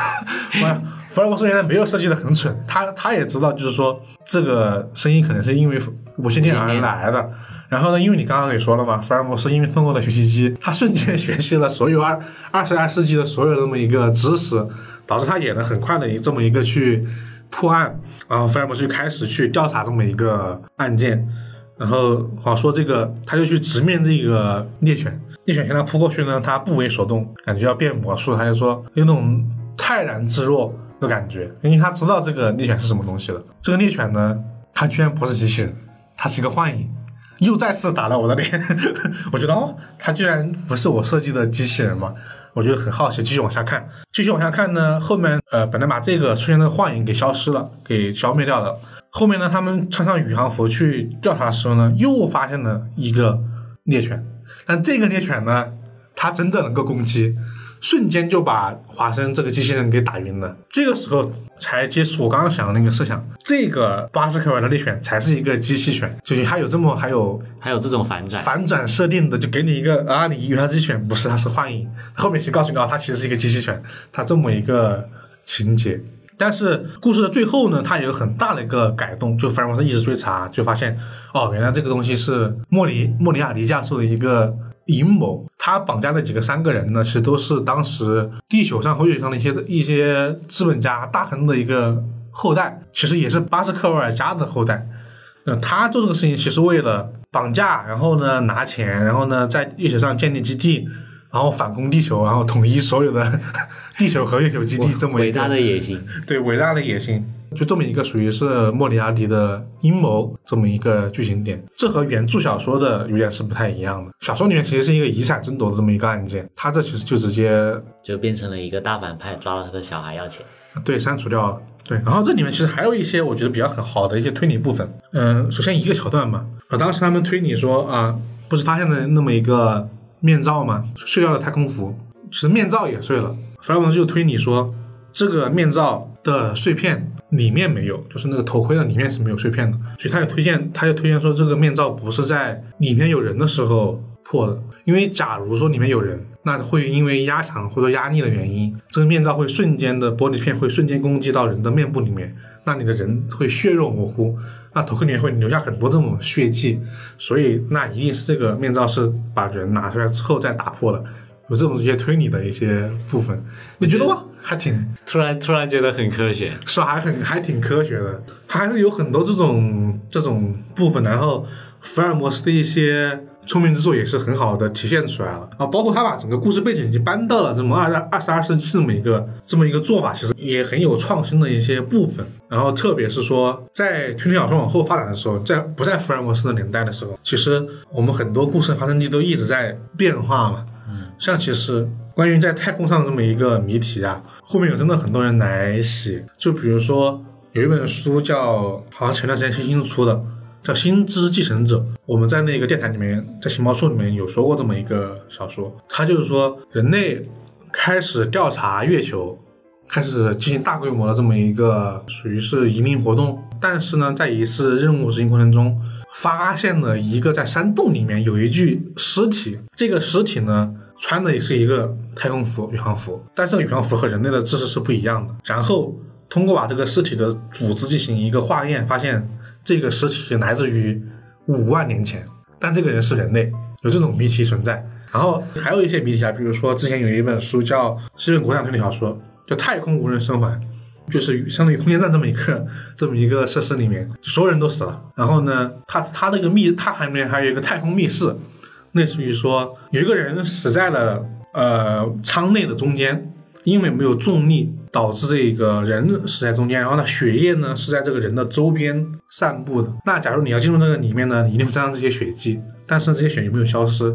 (laughs) 哇，福尔摩斯原来没有设计的很蠢，他他也知道，就是说这个声音可能是因为无线电而来的。然后呢，因为你刚刚也说了嘛，福尔摩斯因为通过了学习机，他瞬间学习了所有二二十二世纪的所有这么一个知识，导致他也能很快的这么一个去破案。然后福尔摩斯就开始去调查这么一个案件。然后好说这个，他就去直面这个猎犬，猎犬向他扑过去呢，他不为所动，感觉要变魔术，他就说有那种泰然自若的感觉，因为他知道这个猎犬是什么东西了。这个猎犬呢，它居然不是机器人，它是一个幻影，又再次打了我的脸。(laughs) 我觉得哦，它居然不是我设计的机器人嘛，我觉得很好奇，继续往下看，继续往下看呢，后面呃，本来把这个出现的幻影给消失了，给消灭掉了。后面呢，他们穿上宇航服去调查的时候呢，又发现了一个猎犬，但这个猎犬呢，它真的能够攻击，瞬间就把华生这个机器人给打晕了。这个时候才接触我刚刚想的那个设想，这个巴斯克尔的猎犬才是一个机器犬，就是还有这么还有还有这种反转反转设定的，就给你一个啊，你以为它机器犬，不是，它是幻影，后面去告诉你啊，它其实是一个机器犬，它这么一个情节。但是故事的最后呢，它有很大的一个改动，就反正我是一直追查，就发现哦，原来这个东西是莫里莫里亚迪教授的一个阴谋。他绑架的几个三个人呢，其实都是当时地球上和月球上的一些一些资本家大亨的一个后代，其实也是巴斯克维尔家的后代。那他做这个事情，其实为了绑架，然后呢拿钱，然后呢在月球上建立基地，然后反攻地球，然后统一所有的 (laughs) 地球和月球基地，这么一个伟大的野心。对伟大的野心，就这么一个属于是莫里亚蒂的阴谋这么一个剧情点，这和原著小说的有点是不太一样的。小说里面其实是一个遗产争夺的这么一个案件，他这其实就直接就变成了一个大反派，抓了他的小孩要钱。对删除掉了。对，然后这里面其实还有一些我觉得比较很好的一些推理部分。嗯，首先一个桥段嘛，啊，当时他们推理说啊，不是发现了那么一个面罩吗？碎掉了太空服，其实面罩也碎了。福尔摩斯就推理说，这个面罩的碎片里面没有，就是那个头盔的里面是没有碎片的，所以他就推荐，他就推荐说这个面罩不是在里面有人的时候破的，因为假如说里面有人，那会因为压强或者压力的原因，这个面罩会瞬间的玻璃片会瞬间攻击到人的面部里面，那你的人会血肉模糊，那头盔里面会留下很多这种血迹，所以那一定是这个面罩是把人拿出来之后再打破的，有这种一些推理的一些部分，你觉得吗？还挺突然突然觉得很科学，是吧？还很还挺科学的，它还是有很多这种这种部分。然后福尔摩斯的一些聪明之处也是很好的体现出来了啊，包括他把整个故事背景已经搬到了这么二二十二世纪这么一个这么一个做法，其实也很有创新的一些部分。然后特别是说，在推理小说往后发展的时候，在不在福尔摩斯的年代的时候，其实我们很多故事发生地都一直在变化嘛。嗯像其实关于在太空上的这么一个谜题啊，后面有真的很多人来写，就比如说有一本书叫，好像前段时间新新出的，叫《星之继承者》。我们在那个电台里面，在情报处里面有说过这么一个小说，它就是说人类开始调查月球，开始进行大规模的这么一个属于是移民活动，但是呢，在一次任务执行过程中，发现了一个在山洞里面有一具尸体，这个尸体呢。穿的也是一个太空服、宇航服，但是这个宇航服和人类的姿势是不一样的。然后通过把这个尸体的组织进行一个化验，发现这个尸体来自于五万年前，但这个人是人类，有这种谜题存在。然后还有一些谜题啊，比如说之前有一本书叫是一本国产推理小说，叫《太空无人生还》，就是相当于空间站这么一个这么一个设施里面，所有人都死了。然后呢，它它那个密，它里面还有一个太空密室。类似于说，有一个人死在了呃舱内的中间，因为没有重力导致这个人死在中间，然后呢血液呢是在这个人的周边散布的。那假如你要进入这个里面呢，一定会沾上这些血迹，但是这些血有没有消失？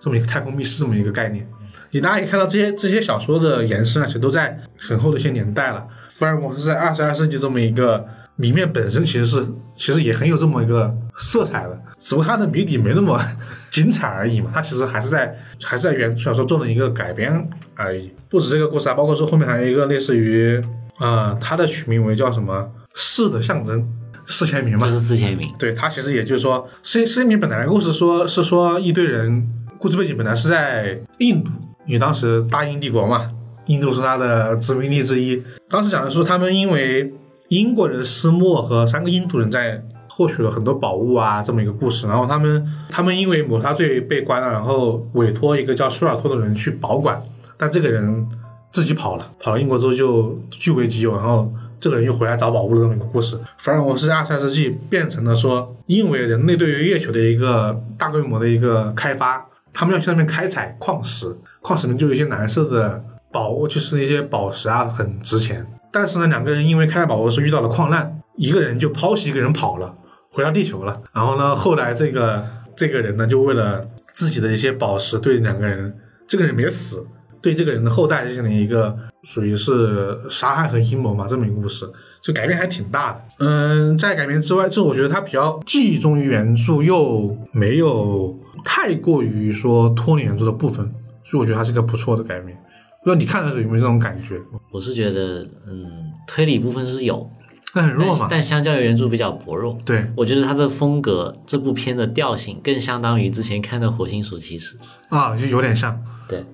这么一个太空密室这么一个概念，你大家也看到这些这些小说的延伸啊，其实都在很后的一些年代了。福尔摩斯在二十二世纪这么一个。谜面本身其实是，其实也很有这么一个色彩的，只不过它的谜底没那么 (laughs) 精彩而已嘛。它其实还是在，还是在原小说做了一个改编而已。不止这个故事啊，包括说后面还有一个类似于，呃，它的取名为叫什么“四”的象征，四千名嘛。就是四千名。对，他其实也就是说，四四千名本来的故事说是说一堆人，故事背景本来是在印度，因为当时大英帝国嘛，印度是它的殖民地之一。当时讲的是他们因为。英国人斯莫和三个印度人在获取了很多宝物啊，这么一个故事。然后他们他们因为谋杀罪被关了，然后委托一个叫舒尔托的人去保管，但这个人自己跑了，跑到英国之后就据为己有。然后这个人又回来找宝物的这么一个故事。福尔摩斯二十世纪变成了说，因为人类对于月球的一个大规模的一个开发，他们要去那边开采矿石，矿石里面就有一些蓝色的宝物，就是那些宝石啊，很值钱。但是呢，两个人因为开宝物时遇到了矿难，一个人就抛弃一个人跑了，回到地球了。然后呢，后来这个这个人呢，就为了自己的一些宝石，对两个人，这个人没死，对这个人的后代进行了一个属于是杀害和阴谋嘛，这么一个故事，就改变还挺大的。嗯，在改编之外，这我觉得它比较既忠于原著，又没有太过于说脱离原著的部分，所以我觉得它是个不错的改编。不知道你看的时候有没有这种感觉？我是觉得，嗯，推理部分是有，但很弱嘛。但相较于原著比较薄弱。对，我觉得它的风格，这部片的调性更相当于之前看的《火星鼠骑士》啊，就有点像。对，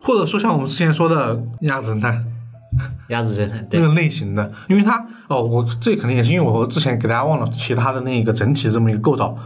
或者说像我们之前说的《鸭子侦探》，(laughs) 鸭子侦探，对，那个类型的，因为它哦，我这可能也是因为我之前给大家忘了其他的那个整体的这么一个构造。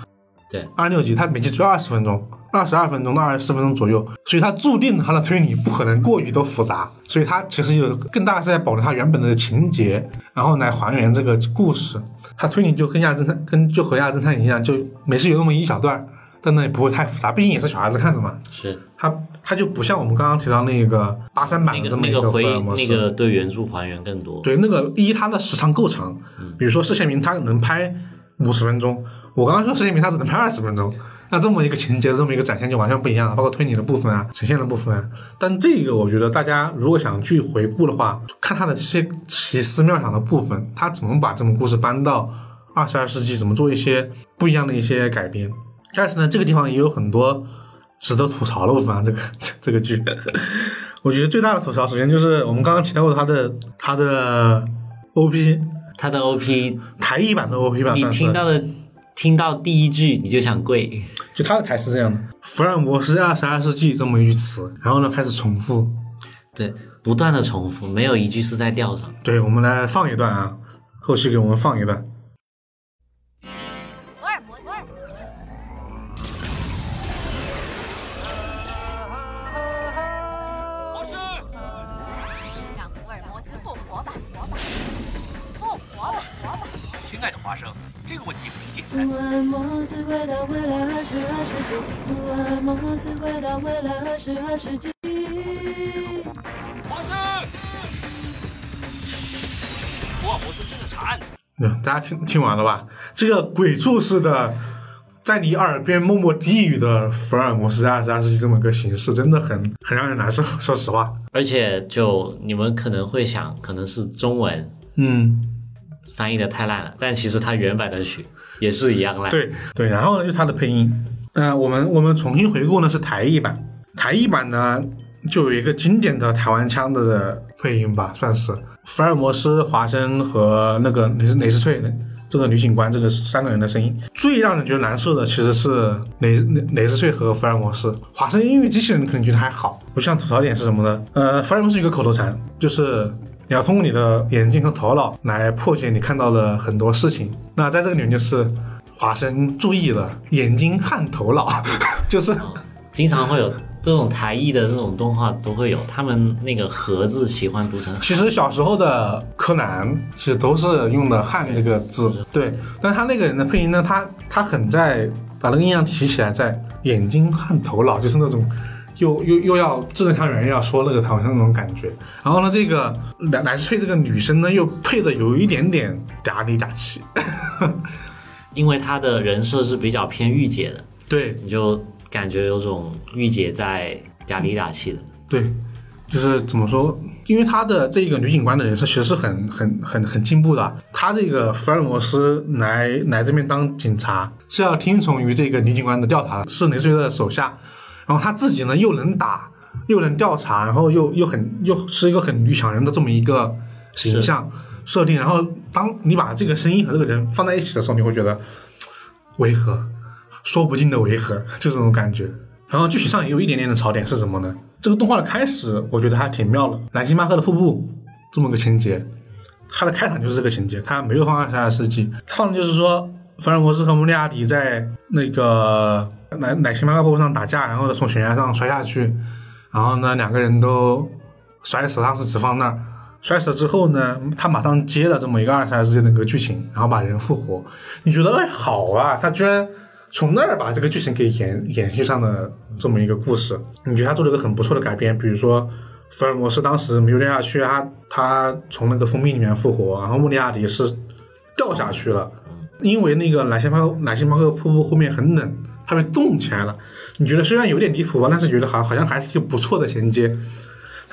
对，二六集它每集只有二十分钟，二十二分钟到二十四分钟左右，所以它注定它的推理不可能过于的复杂，所以它其实有更大的是在保留它原本的情节，然后来还原这个故事。它推理就跟亚侦探跟就和亚侦探一样，就每次有那么一小段，但那也不会太复杂，毕竟也是小孩子看的嘛。是它它就不像我们刚刚提到那个八三版的这么一个回。那个对原著还原更多。对，那个一它的时长够长，比如说施宪明他能拍五十分钟，我刚刚说施宪明他只能拍二十分钟，那这么一个情节的这么一个展现就完全不一样了，包括推理的部分啊，呈现的部分啊。但这个我觉得大家如果想去回顾的话，看他的这些奇思妙想的部分，他怎么把这种故事搬到二十二世纪，怎么做一些不一样的一些改编。但是呢，这个地方也有很多值得吐槽的部分啊，这个 (laughs) 这个剧。我觉得最大的吐槽，首先就是我们刚刚提到过他的他的 OP 他的 OP，台译版的 OP 版你，听到的听到第一句你就想跪。就他的台词是这样的：福尔摩斯二十二世纪这么一句词，然后呢开始重复。对，不断的重复，没有一句是在调上。对，我们来放一段啊，后期给我们放一段。家听听完了吧？这个鬼畜式的，在你耳边默默低语的福尔摩斯二十二世纪这么个形式，真的很很让人难受。(laughs) 说实话，而且就你们可能会想，可能是中文嗯，翻译的太烂了，但其实它原版的曲也是一样烂。对对，然后呢就是它的配音，嗯、我们我们重新回顾呢是台译版，台译版呢就有一个经典的台湾腔的配音吧，算是福尔摩斯、华生和那个雷雷斯翠这个女警官这个三个人的声音。最让人觉得难受的其实是雷雷雷斯翠和福尔摩斯，华生音乐机器人可能觉得还好。我想吐槽点是什么呢？呃，福尔摩斯有个口头禅，就是你要通过你的眼睛和头脑来破解你看到了很多事情。那在这个里面就是华生注意了眼睛和头脑，(laughs) 就是经常会有这种台译的这种动画都会有，他们那个盒子喜欢读成其实小时候的柯南其实都是用的汉这个字，对。但他那个人的配音呢，他他很在把那个印象提起来，在眼睛和头脑，就是那种又又又要字正腔圆，又要说那个好像那种感觉。然后呢，这个来来翠这个女生呢，又配的有一点点嗲里嗲气，(laughs) 因为他的人设是比较偏御姐的，对你就感觉有种御姐在嗲里嗲气的。对，就是怎么说？因为她的这个女警官的人设其实是很很很很进步的。她这个福尔摩斯来来这边当警察，是要听从于这个女警官的调查，是雷瑞的手下。然后他自己呢又能打，又能调查，然后又又很又是一个很女强人的这么一个形象设定。然后当你把这个声音和这个人放在一起的时候，你会觉得违和，说不尽的违和，(laughs) 就这种感觉。然后剧情上也有一点点的槽点是什么呢？这个动画的开始，我觉得还挺妙的，奶星巴克的瀑布这么个情节，它的开场就是这个情节，它没有放二十二世纪，放的就是说福尔摩斯和莫利亚迪在那个奶奶星巴克瀑布上打架，然后呢从悬崖上摔下去，然后呢两个人都摔死，当时只放那儿。摔死了之后呢，他马上接了这么一个二十二世纪的个剧情，然后把人复活。你觉得哎好啊，他居然从那儿把这个剧情给延延续上的这么一个故事，你觉得他做了一个很不错的改编？比如说福尔摩斯当时没有掉下去，他他从那个封闭里面复活，然后穆里亚迪是掉下去了，因为那个莱西帕莱西帕克瀑布后面很冷，他被冻起来了。你觉得虽然有点离谱吧，但是觉得好好像还是一个不错的衔接。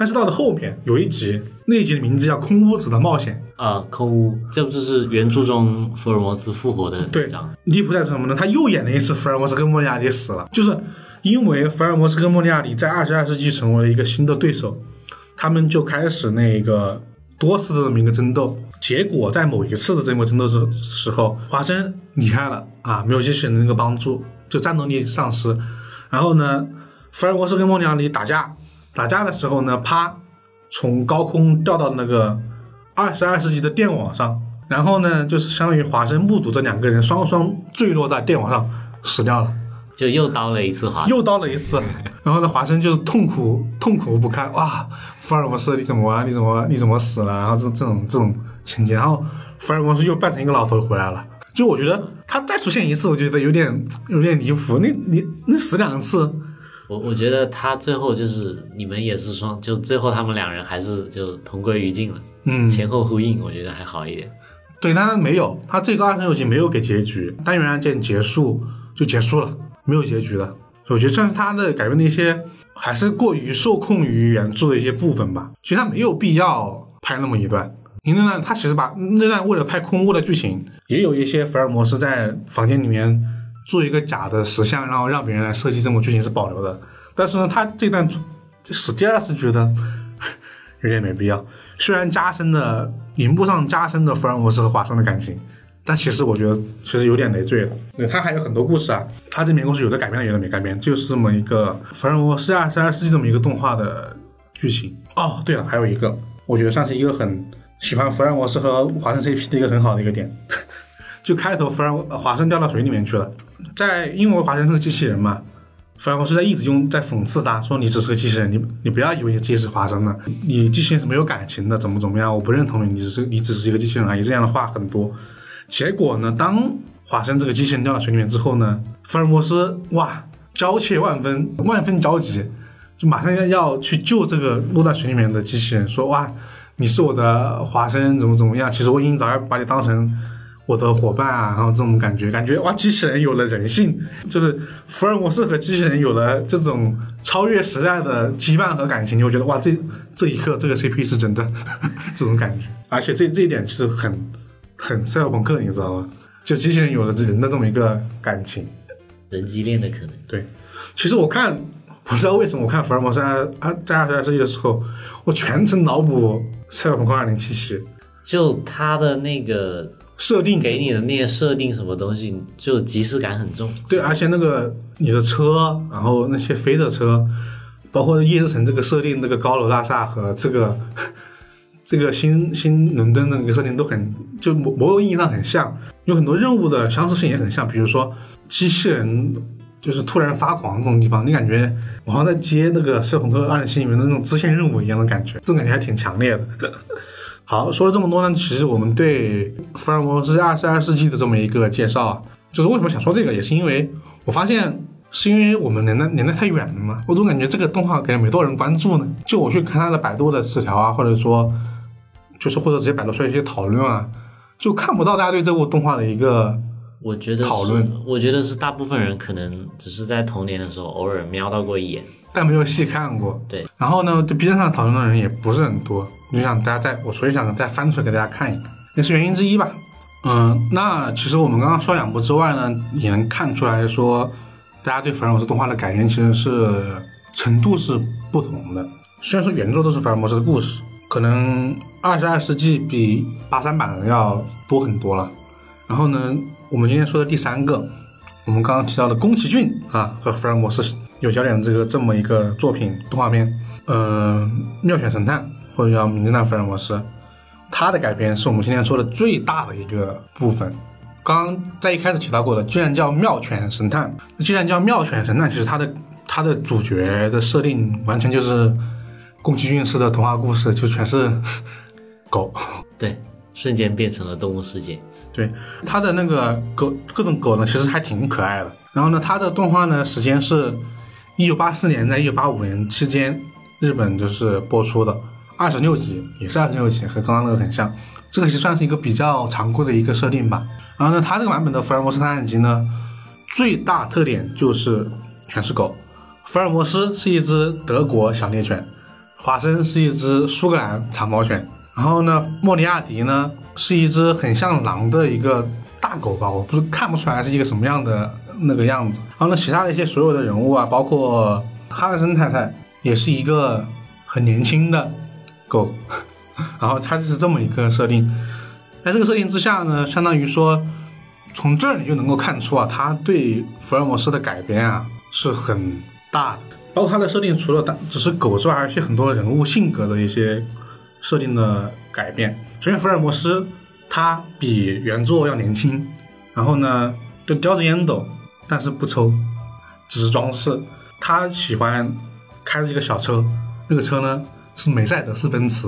但是到了后面有一集，那一集的名字叫《空屋子的冒险》，啊，空屋，这不就是原著中福尔摩斯复活的对？离谱在什么呢？他又演了一次福尔摩斯跟莫里亚蒂死了，就是因为福尔摩斯跟莫里亚蒂在二十二世纪成为了一个新的对手，他们就开始那个多次的这么一个争斗。结果在某一次的这么争斗之时候，华生离开了啊，没有机器人的那个帮助，就战斗力丧失。然后呢，福尔摩斯跟莫里亚蒂打架，打架的时候呢，啪，从高空掉到那个二十二世纪的电网上，然后呢，就是相当于华生目睹这两个人双双坠落在电网上死掉了。就又刀了一次华。又刀了一次，(laughs) 然后呢，华生就是痛苦痛苦不堪，哇，福尔摩斯你怎么啊？你怎么你怎么死了？然后这这种这种情节，然后福尔摩斯又扮成一个老头回来了。就我觉得他再出现一次，我觉得有点有点离谱。那你那死两次，我我觉得他最后就是你们也是双，就最后他们两人还是就同归于尽了，嗯，前后呼应，我觉得还好一点。对，但是没有，他这个二十六集没有给结局，单元案件结束就结束了，没有结局的。我觉得算是他的改编的一些，还是过于受控于原著的一些部分吧。其实他没有必要拍那么一段，因为呢，他其实把那段为了拍空屋的剧情，也有一些福尔摩斯在房间里面做一个假的石像，然后让别人来设计这种剧情是保留的。但是呢，他这段史第二是觉得有点没必要。虽然加深了荧幕上加深了福尔摩斯和华生的感情，但其实我觉得其实有点累赘了。对他还有很多故事啊，他这篇故事有的改编了，有的没改编，就是这么一个福尔摩斯二十二世纪这么一个动画的剧情。哦，对了，还有一个，我觉得算是一个很喜欢福尔摩斯和华生 CP 的一个很好的一个点。就开头福尔华生掉到水里面去了，在因为华生是个机器人嘛，福尔摩斯在一直用在讽刺他，说你只是个机器人，你你不要以为你自己是华生了，你机器人是没有感情的，怎么怎么样，我不认同你，你只是你只是一个机器人而已。这样的话很多。结果呢，当华生这个机器人掉到水里面之后呢，福尔摩斯哇焦切万分，万分焦急，就马上要要去救这个落在水里面的机器人，说哇你是我的华生，怎么怎么样？其实我已经早要把你当成。我的伙伴啊，然后这种感觉，感觉哇，机器人有了人性，就是福尔摩斯和机器人有了这种超越时代的羁绊和感情，你会觉得哇，这这一刻这个 CP 是真的 (laughs) 这种感觉，而且这这一点其实很很赛博朋克，你知道吗？就机器人有了人的这么一个感情，人机恋的可能。对，其实我看不知道为什么，我看福尔摩斯二二在二十二世纪的时候，我全程脑补赛博朋克二零七七就他的那个设定给你的那些设定什么东西，就即视感很重。对，而且那个你的车，然后那些飞的车，包括夜之城这个设定，这个高楼大厦和这个 (laughs) 这个新新伦敦的那个设定都很，就某某种意义上很像，有很多任务的相似性也很像，比如说机器人就是突然发狂这种地方，你感觉我好像在接那个《赛博朋克二零七》里面的那种支线任务一样的感觉，这种感觉还挺强烈的。好，说了这么多呢，其实我们对福尔摩斯二十二世纪的这么一个介绍啊，就是为什么想说这个，也是因为我发现是因为我们年代年代太远了嘛，我总感觉这个动画感觉没多少人关注呢。就我去看他的百度的词条啊，或者说就是或者直接百度出来一些讨论啊，就看不到大家对这部动画的一个我觉得讨论，我觉得是大部分人可能只是在童年的时候偶尔瞄到过一眼。但没有细看过。对，然后呢，就 B 站上讨论的人也不是很多，我就想大家再我所以想再翻出来给大家看一看，也是原因之一吧。嗯，那其实我们刚刚说两部之外呢，也能看出来说，大家对福尔摩斯动画的改编其实是程度是不同的。虽然说原作都是福尔摩斯的故事，可能二十二世纪比八三版的要多很多了。然后呢，我们今天说的第三个，我们刚刚提到的宫崎骏啊和福尔摩斯有焦点的这个这么一个作品动画片，呃，妙选神探或者叫名侦探福尔摩斯，它的改编是我们今天说的最大的一个部分。刚刚在一开始提到过的，既然叫妙犬神探，既然叫妙犬神探，其实它的它的主角的设定完全就是宫崎骏式的童话故事，就全是狗。(laughs) 对，瞬间变成了动物世界。对，它的那个狗各种狗呢，其实还挺可爱的。然后呢，它的动画呢时间是一九八四年在一九八五年期间，日本就是播出的二十六集，也是二十六集，和刚刚那个很像。这个其实算是一个比较常规的一个设定吧。然后呢，它这个版本的福尔摩斯探案集呢，最大特点就是全是狗。福尔摩斯是一只德国小猎犬，华生是一只苏格兰长毛犬，然后呢，莫里亚迪呢是一只很像狼的一个大狗吧，我不是看不出来是一个什么样的那个样子。然后呢，其他的一些所有的人物啊，包括哈德森太太也是一个很年轻的狗，(laughs) 然后它就是这么一个设定。在这个设定之下呢，相当于说，从这儿你就能够看出啊，他对福尔摩斯的改编啊是很大的。包括它的设定，除了单只是狗之外，还有一些很多人物性格的一些设定的改变。首先，福尔摩斯他比原作要年轻，然后呢，就叼着烟斗，但是不抽，只是装饰。他喜欢开着一个小车，那个车呢是梅赛德斯奔驰，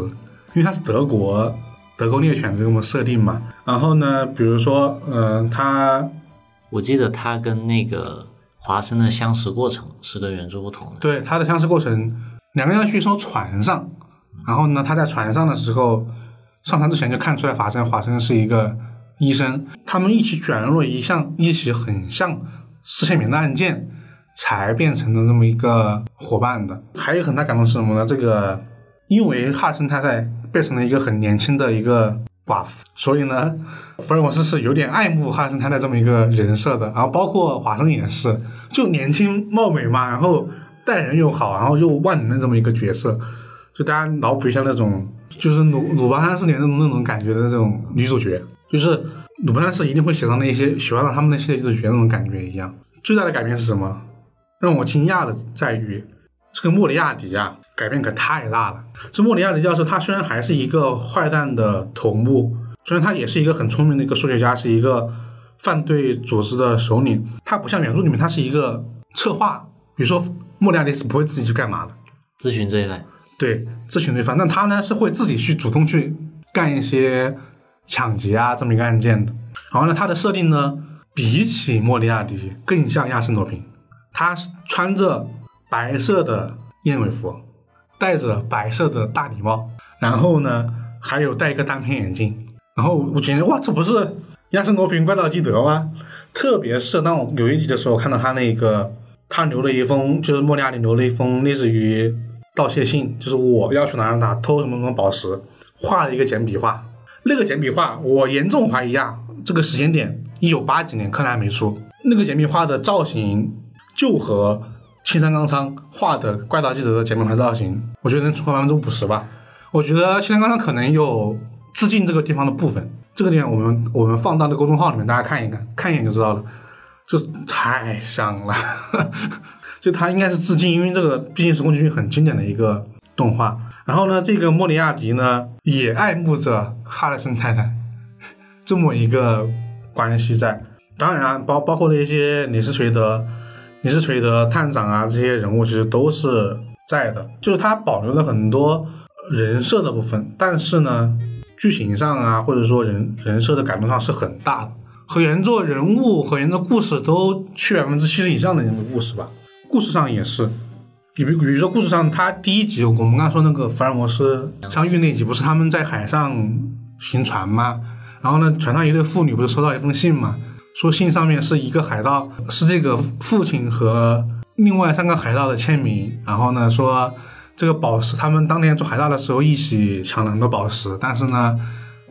因为它是德国德国猎犬这么设定嘛。然后呢，比如说，嗯、它我记得它跟那个华生的相识过程是跟原著不同的。对它的相识过程，两个人要去一艘船上，然后呢，他在船上的时候，上船之前就看出来华生华生是一个医生，他们一起卷入了一项一起很像失窃名的案件，才变成了这么一个伙伴的。还有很大感动是什么呢？这个因为哈森太太变成了一个很年轻的一个寡妇，所以呢，福尔摩斯是有点爱慕哈森太太这么一个人设的。然后包括华生也是，就年轻貌美嘛，然后待人又好，然后又万能的这么一个角色，就大家脑补一下那种，就是鲁鲁班三四年那种那种感觉的那种女主角，就是鲁班三世一定会写上那些喜欢上他们那些女主角那种感觉一样。最大的改变是什么？让我惊讶的在于，这个莫里亚迪啊，改变可太大了。这莫里亚迪教授，他虽然还是一个坏蛋的头目，虽然他也是一个很聪明的一个数学家，是一个犯罪组织的首领，他不像原著里面，他是一个策划。比如说，莫里亚迪是不会自己去干嘛的，咨询罪犯，对，咨询罪犯，但他呢是会自己去主动去干一些抢劫啊这么一个案件的。然后呢，他的设定呢，比起莫里亚迪更像亚森罗平，他是穿着白色的燕尾服，戴着白色的大礼帽，然后呢还有戴一个单片眼镜。然后我觉得哇，这不是亚森罗平怪盗基德吗？特别是当我有一集的时候，看到他那个他留了一封，就是莫里亚蒂留了一封类似于道谢信，就是我要求哪哪哪偷什么什么宝石，画了一个简笔画。那个简笔画，我严重怀疑啊，这个时间点一九八几年，柯南还没出，那个简笔画的造型就和青山刚昌画的怪盗基德的简笔画造型，我觉得能出百分之五十吧。我觉得青山刚昌可能有致敬这个地方的部分，这个地方我们我们放到那公众号里面，大家看一看，看一眼就知道了，就太像了。(laughs) 就它应该是致敬，因为这个毕竟是宫崎骏很经典的一个动画。然后呢，这个莫里亚蒂呢也爱慕着哈德森太太，(laughs) 这么一个关系在。当然，包包括了一些李斯垂德、李斯垂德探长啊这些人物，其实都是在的。就是他保留了很多人设的部分，但是呢，剧情上啊，或者说人人设的改动上是很大的，和原作人物和原作故事都去百分之七十以上的那个故事吧。故事上也是，比比比如说故事上，他第一集我们刚刚说那个福尔摩斯相遇那集，不是他们在海上行船吗？然后呢，船上一对父女不是收到一封信吗？说信上面是一个海盗，是这个父亲和另外三个海盗的签名。然后呢，说这个宝石，他们当年做海盗的时候一起抢了很多宝石，但是呢，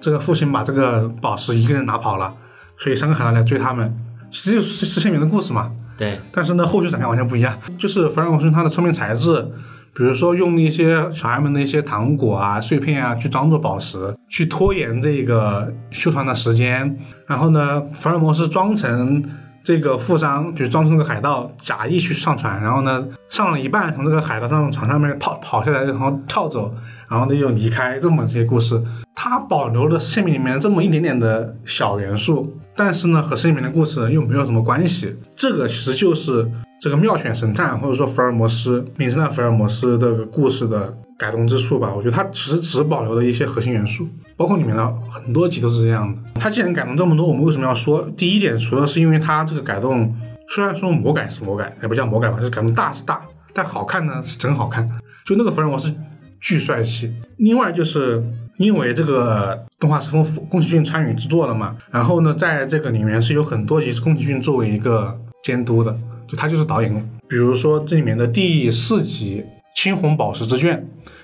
这个父亲把这个宝石一个人拿跑了，所以三个海盗来追他们。其实就是是签名的故事嘛。对，但是呢，后续展开完全不一样。就是福尔摩斯他的聪明才智，比如说用一些小孩们的一些糖果啊、碎片啊，去装作宝石，去拖延这个修船的时间。然后呢，福尔摩斯装成这个富商，比如装成个海盗，假意去上船，然后呢，上了一半，从这个海盗上船上面跑跑下来，然后跳走，然后呢又离开，这么这些故事，它保留了《宪兵》里面这么一点点的小元素。但是呢，和《圣里面的故事又没有什么关系。这个其实就是这个妙选神探，或者说福尔摩斯名侦探福尔摩斯这个故事的改动之处吧。我觉得它其实只保留了一些核心元素，包括里面的很多集都是这样的。它既然改动这么多，我们为什么要说？第一点，除了是因为它这个改动，虽然说魔改是魔改，也不叫魔改吧，就是改动大是大，但好看呢是真好看。就那个福尔摩斯巨帅气。另外就是。因为这个动画是从宫崎骏参与制作的嘛，然后呢，在这个里面是有很多集是宫崎骏作为一个监督的，就他就是导演。比如说这里面的第四集《青红宝石之卷》，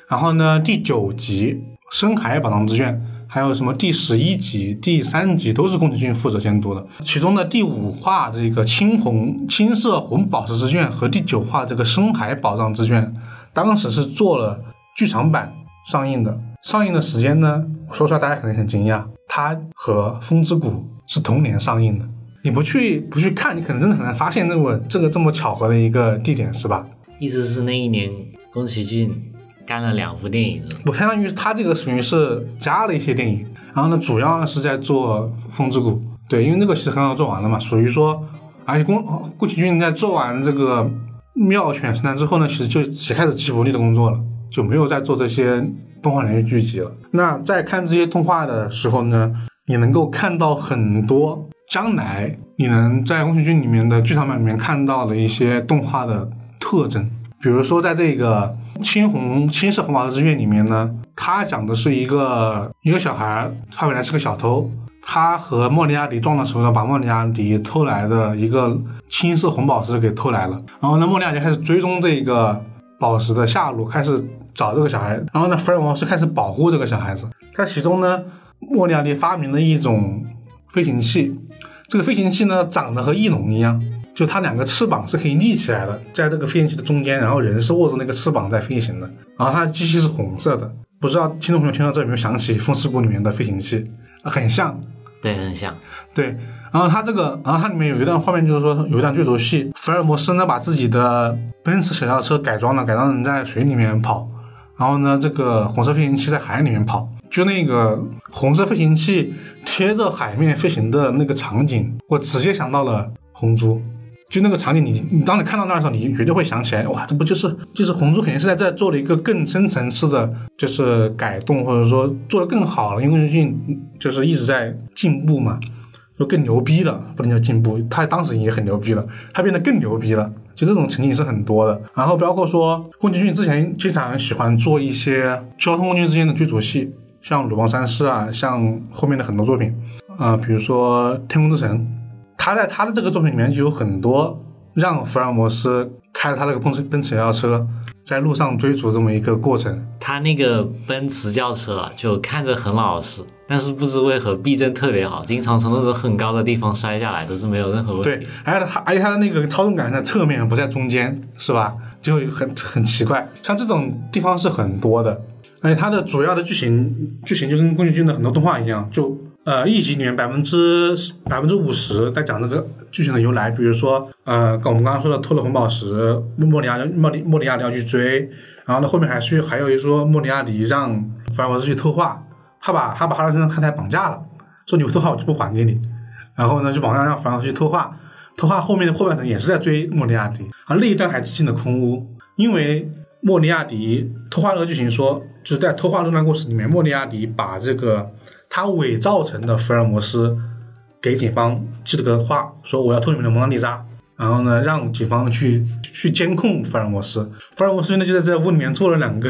然后呢第九集《深海宝藏之卷》，还有什么第十一集、第三集都是宫崎骏负责监督的。其中的第五话这个青红青色红宝石之卷和第九话这个深海宝藏之卷，当时是做了剧场版上映的。上映的时间呢，说出来大家可能很惊讶，它和《风之谷》是同年上映的。你不去不去看，你可能真的很难发现那么这个这么巧合的一个地点，是吧？意思是那一年宫崎骏干了两部电影是吗我相当于他这个属于是加了一些电影，然后呢，主要是在做《风之谷》，对，因为那个其实很早做完了嘛，属于说，而且宫宫崎骏在做完这个《妙犬神探》之后呢，其实就只开始吉卜力的工作了，就没有再做这些动画连续剧集了。那在看这些动画的时候呢，你能够看到很多将来你能在宫崎骏里面的剧场版里面看到的一些动画的特征。比如说，在这个青红青色红宝石之月里面呢，它讲的是一个一个小孩，他本来是个小偷，他和莫里亚蒂撞的时候呢，把莫里亚蒂偷来的一个青色红宝石给偷来了。然后呢，莫里亚蒂开始追踪这个宝石的下落，开始找这个小孩。然后呢，福尔摩斯开始保护这个小孩子。在其中呢，莫里亚蒂发明了一种飞行器，这个飞行器呢长得和翼龙一样，就它两个翅膀是可以立起来的，在这个飞行器的中间，然后人是握着那个翅膀在飞行的。然后它的机器是红色的，不知道听众朋友听到这有没有想起《风之谷》里面的飞行器，啊很像。对，很像。对，然后它这个，然后它里面有一段画面，就是说有一段追逐戏，福尔摩斯呢把自己的奔驰小轿车改装了，改装成在水里面跑，然后呢这个红色飞行器在海里面跑，就那个红色飞行器贴着海面飞行的那个场景，我直接想到了红猪。就那个场景你，你当你看到那的时候，你绝对会想起来，哇，这不就是就是红猪肯定是在这做了一个更深层次的，就是改动，或者说做得更好了，因为宫崎骏就是一直在进步嘛，就更牛逼了，不能叫进步，他当时也很牛逼了，他变得更牛逼了，就这种情景是很多的。然后包括说宫崎骏之前经常喜欢做一些交通工具之间的追逐戏，像《鲁邦三世》啊，像后面的很多作品，啊、比如说《天空之城》。他在他的这个作品里面就有很多让福尔摩斯开着他那个奔驰奔驰轿车在路上追逐这么一个过程。他那个奔驰轿车啊，就看着很老实，但是不知为何避震特别好，经常从那种很高的地方摔下来都是没有任何问题。对，而且他而且他的那个操纵杆在侧面，不在中间，是吧？就很很奇怪。像这种地方是很多的，而且它的主要的剧情剧情就跟宫崎骏的很多动画一样，就呃一集里面百分之百分之五十在讲这个剧情的由来，比如说呃跟我们刚刚说的偷了红宝石，莫里亚莫里莫里亚蒂要去追，然后呢后面还去还有一说莫里亚蒂让福尔摩斯去偷画，他把他把哈德森太太绑架了，说你不偷画我就不还给你，然后呢就绑架让福尔摩斯去偷画。偷画后面的后半程也是在追莫里亚蒂，啊那一段还进了空屋，因为莫里亚蒂偷画那个剧情说，就是在偷画那段故事里面，莫里亚蒂把这个他伪造成的福尔摩斯给警方寄了个话，说我要偷你们的蒙娜丽莎，然后呢让警方去去监控福尔摩斯，福尔摩斯呢就在这屋里面做了两个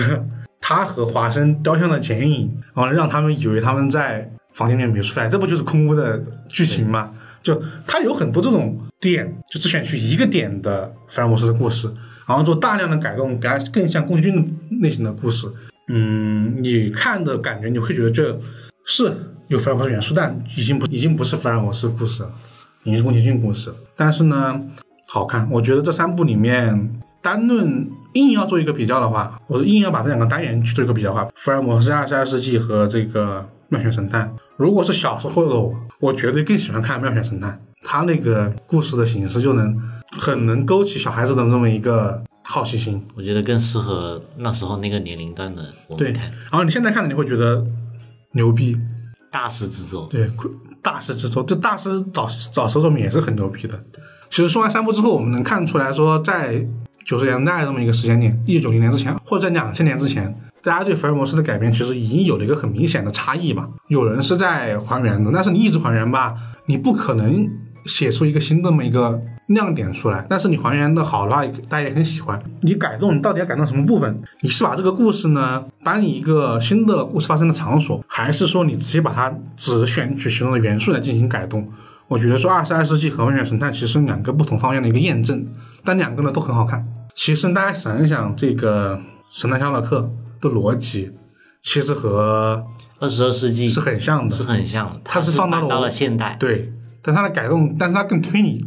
他和华生雕像的剪影，然后让他们以为他们在房间里面没出来，这不就是空屋的剧情吗？就他有很多这种点，就只选取一个点的福尔摩斯的故事，然后做大量的改动，给它更像宫崎骏类型的故事。嗯，你看的感觉你会觉得这是有福尔摩斯元素，但已经不已经不是福尔摩斯故事了，已经是宫崎骏故事。但是呢，好看。我觉得这三部里面，单论硬要做一个比较的话，我硬要把这两个单元去做一个比较的话，福尔摩斯二十二世纪和这个妙犬神探。如果是小时候的我，我绝对更喜欢看《妙犬神探》，它那个故事的形式就能很能勾起小孩子的这么一个好奇心。我觉得更适合那时候那个年龄段的我对，们看。然后你现在看了，你会觉得牛逼，大师之作，对，大师之作，这大师找找手手们也是很牛逼的。其实说完三部之后，我们能看出来说，在九十年代这么一个时间点，一九九零年之前，或者在两千年之前，大家对福尔摩斯的改编其实已经有了一个很明显的差异吧。有人是在还原的，但是你一直还原吧，你不可能写出一个新这么一个亮点出来。但是你还原的好的话，大家也很喜欢。你改动，你到底要改动什么部分？你是把这个故事呢搬一个新的故事发生的场所，还是说你直接把它只选取其中的元素来进行改动？我觉得说《二十二世纪》和《温泉神探》其实两个不同方面的一个验证，但两个呢都很好看。其实大家想一想，这个《神探夏洛克》的逻辑，其实和二十二世纪是很像的，是很像的，它是放大到了现代。对，但它的改动，但是它更推理，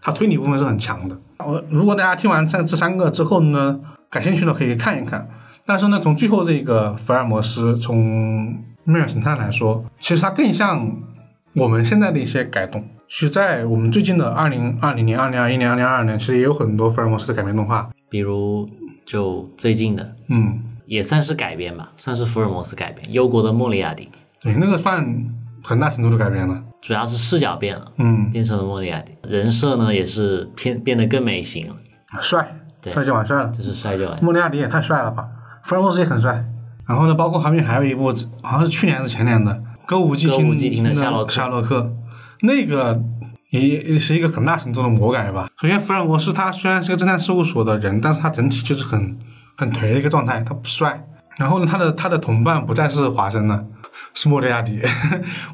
它推理部分是很强的。我如果大家听完这这三个之后呢，感兴趣的可以看一看。但是呢，从最后这个福尔摩斯，从妙远神探来说，其实它更像我们现在的一些改动，其实在我们最近的二零二零年、二零二一年、二零二二年，其实也有很多福尔摩斯的改编动画。比如就最近的，嗯，也算是改编吧，算是福尔摩斯改编，《忧国的莫里亚蒂》，对，那个算很大程度的改编了。主要是视角变了，嗯，变成了莫里亚蒂，人设呢也是偏变得更美型了，帅，对帅就完事儿了。就是帅就完。莫里亚蒂也太帅了吧，福尔摩斯也很帅。然后呢，包括后面还有一部，好像是去年还是前年的《歌舞伎厅歌舞伎町的夏洛克夏洛克，那个也也是一个很大程度的魔改吧。首先，福尔摩斯他虽然是个侦探事务所的人，但是他整体就是很很颓的一个状态，他不帅。然后呢，他的他的同伴不再是华生了，是莫里亚蒂。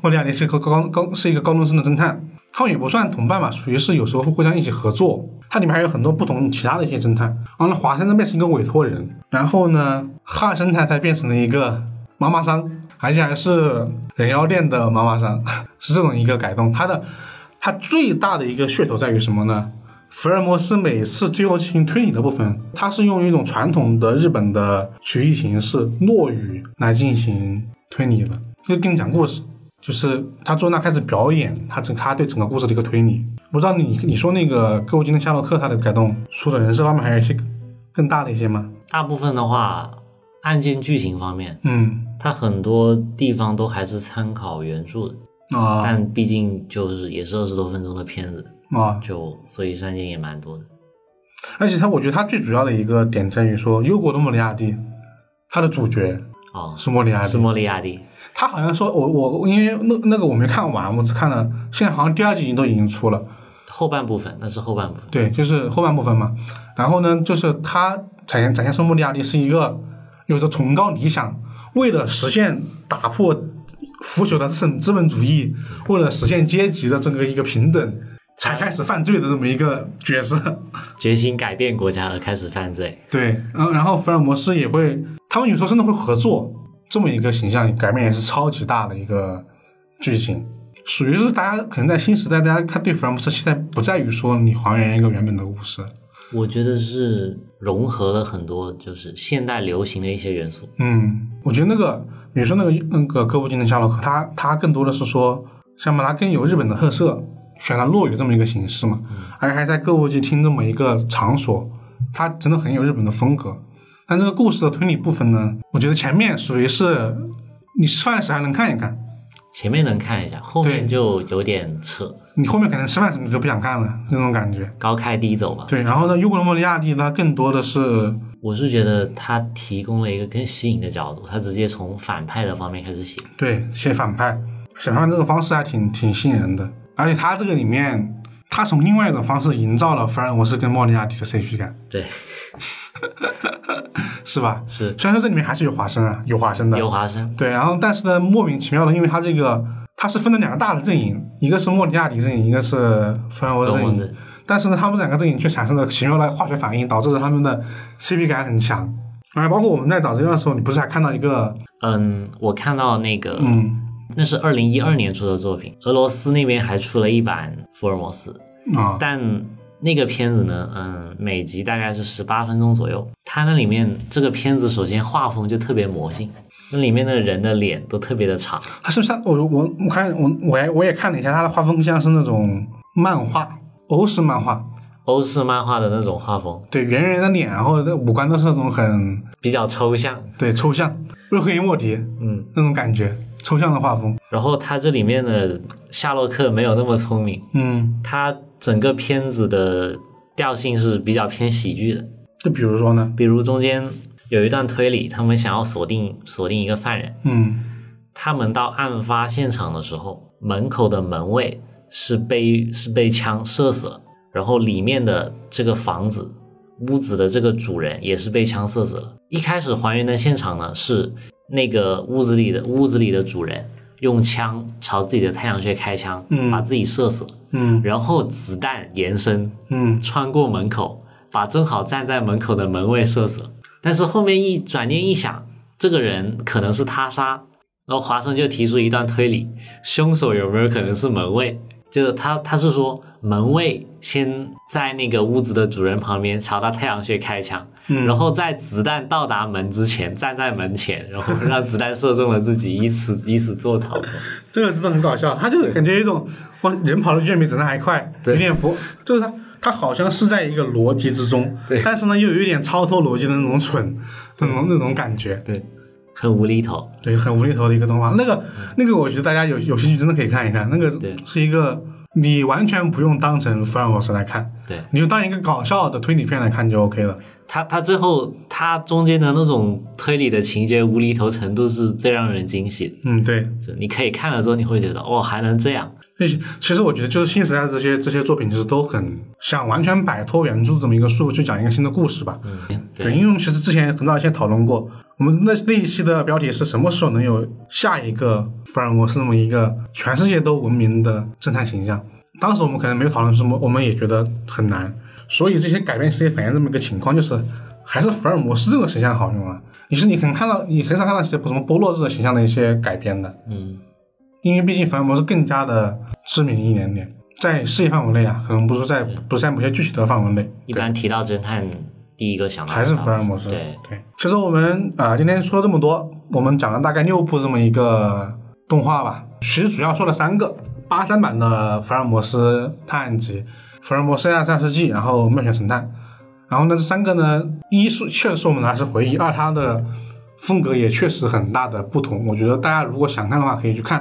莫里亚蒂是一个高高高是一个高中生的侦探，他们也不算同伴吧，属于是有时候会互相一起合作。它里面还有很多不同其他的一些侦探。然后呢，华生呢变成一个委托人，然后呢，哈生太太变成了一个妈妈桑，而且还是人妖店的妈妈桑，是这种一个改动。它的它最大的一个噱头在于什么呢？福尔摩斯每次最后进行推理的部分，它是用一种传统的日本的曲艺形式落语来进行推理了，就跟你讲故事。就是他坐那开始表演，他整他对整个故事的一个推理。不知道你你说那个歌舞伎的夏洛克他的改动，除了人设方面，还有一些更大的一些吗？大部分的话，案件剧情方面，嗯它很多地方都还是参考原著的，啊但毕竟就是也是二十多分钟的片子，啊！就所以删减也蛮多的。而且他我觉得他最主要的一个点在于说，忧国的莫里亚蒂，他的主角哦，是莫里亚蒂。是莫里亚蒂，他好像说，我我因为那那个我没看完，我只看了，现在好像第二季已经都已经出了。后半部分那是后半部分，对，就是后半部分嘛。然后呢，就是他展现展现出莫里亚蒂是一个有着崇高理想，为了实现打破腐朽的资资本主义，为了实现阶级的这个一个平等，才开始犯罪的这么一个角色。决心改变国家而开始犯罪。对，然后然后福尔摩斯也会，他们有时候真的会合作，这么一个形象改变也是超级大的一个剧情。属于是大家可能在新时代，大家看对福尔摩斯期待不在于说你还原一个原本的故事，我觉得是融合了很多就是现代流行的一些元素。嗯，我觉得那个，比如说那个那个歌舞伎町的夏洛克，他他更多的是说想把它更有日本的特色，选了落雨这么一个形式嘛，而且还在歌舞伎厅这么一个场所，它真的很有日本的风格。但这个故事的推理部分呢，我觉得前面属于是你吃饭时还能看一看，前面能看一下，后面就有点扯，你后面可能吃饭时你就不想看了那种感觉。高开低走吧。对，然后呢，优格罗莫利亚蒂它更多的是我是觉得他提供了一个更新颖的角度，他直接从反派的方面开始写。对，写反派，写反派这个方式还挺挺吸引人的，而且他这个里面，他从另外一种方式营造了福尔摩斯跟莫里亚蒂的 CP 感，对，(laughs) 是吧？是。虽然说这里面还是有华生啊，有华生的，有华生，对，然后但是呢，莫名其妙的，因为他这个他是分了两个大的阵营，一个是莫里亚蒂阵营，一个是福尔摩斯阵营。但是呢，他们两个阵营却产生了奇妙的化学反应，导致了他们的 CP 感很强。啊，包括我们在找资料的时候，你不是还看到一个，嗯，我看到那个，嗯那是二零一二年出的作品，俄罗斯那边还出了一版福尔摩斯，啊，但那个片子呢，嗯，每集大概是十八分钟左右。它那里面这个片子首先画风就特别魔性，那里面的人的脸都特别的长，他是不是像我我我看我我也我也看了一下，他的画风像是那种漫画，欧式漫画，欧式漫画的那种画风，对，圆圆的脸，然后那五官都是那种很比较抽象，对抽象，瑞克与莫迪嗯。那种感觉，抽象的画风，然后他这里面的夏洛克没有那么聪明，嗯，他整个片子的调性是比较偏喜剧的。就比如说呢，比如中间有一段推理，他们想要锁定锁定一个犯人，嗯。他们到案发现场的时候，门口的门卫是被是被枪射死了，然后里面的这个房子屋子的这个主人也是被枪射死了。一开始还原的现场呢是那个屋子里的屋子里的主人用枪朝自己的太阳穴开枪，嗯把自己射死了，嗯然后子弹延伸嗯穿过门口，把正好站在门口的门卫射死了。但是后面一转念一想，这个人可能是他杀，然后华生就提出一段推理：凶手有没有可能是门卫？就是他他是说门卫先在那个屋子的主人旁边朝他太阳穴开枪，嗯。然后在子弹到达门之前站在门前，然后让子弹射中了自己，以此 (laughs) 以此做逃。脱。这个真的很搞笑，他就感觉有一种哇，人跑的居然比子弹还快，有点不，就是他他好像是在一个逻辑之中，对。但是呢又有一点超脱逻辑的那种蠢，那种那种感觉，对，很无厘头。对，很无厘头的一个动画。那个那个，我觉得大家有有兴趣真的可以看一看，那个是一个你完全不用当成福尔摩斯来看，对你就当一个搞笑的推理片来看就 OK 了。他，他最后他中间的那种推理的情节无厘头程度是最让人惊喜的。嗯，对。就你可以看了之后，你会觉得哦，还能这样。其实其实我觉得就是新时代这些这些作品，就是都很想完全摆脱原著这么一个束缚，去讲一个新的故事吧。嗯对，因为其实之前很早以前讨论过，我们那那一期的标题是什么时候能有下一个福尔摩斯这么一个全世界都闻名的侦探形象？当时我们可能没有讨论什么，我们也觉得很难。所以这些改变其实也反映这么一个情况，就是还是福尔摩斯这个形象好用啊。你是你很看到，你很少看到一些什么波洛这个形象的一些改编的，嗯，因为毕竟福尔摩斯更加的知名一点点，在世界范围内啊，可能不是在不是在某些具体的范围内，一般提到侦探，第一个想到还是福尔摩斯。对，对，其实我们啊、呃今天说了这么多，我们讲了大概六部这么一个动画吧。其实主要说了三个：八三版的福尔摩斯探案集、福尔摩斯二三世纪，然后妙选神探。然后呢，这三个呢，一是确实是我们拿是回忆，二它的风格也确实很大的不同。我觉得大家如果想看的话，可以去看。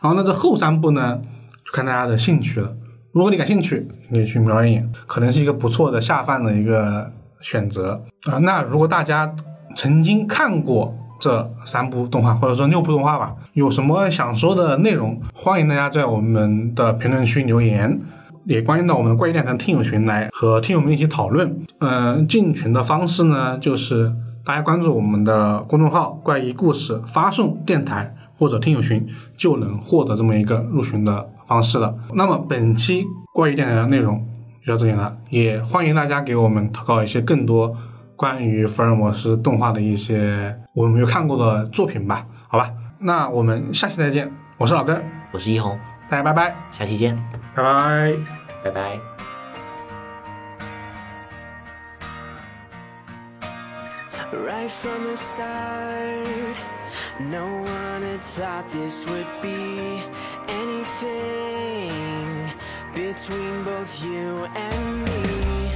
然后呢，这后三部呢，就看大家的兴趣了。如果你感兴趣，你可以去瞄一眼，可能是一个不错的下饭的一个选择啊、那如果大家曾经看过这三部动画，或者说六部动画吧，有什么想说的内容，欢迎大家在我们的评论区留言。也欢迎到我们的怪异电台听友群来和听友们一起讨论。嗯、进群的方式呢，就是大家关注我们的公众号“怪异故事”，发送“电台”或者“听友群”，就能获得这么一个入群的方式了。那么本期怪异电台的内容就到这里了，也欢迎大家给我们投稿一些更多关于福尔摩斯动画的一些我们没有看过的作品吧。好吧，那我们下期再见，我是老根，我是一红，大家拜拜，下期见，拜拜。拜拜。Right from the start, no one had thought this would be anything between both you and me.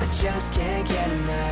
I just can't get enough.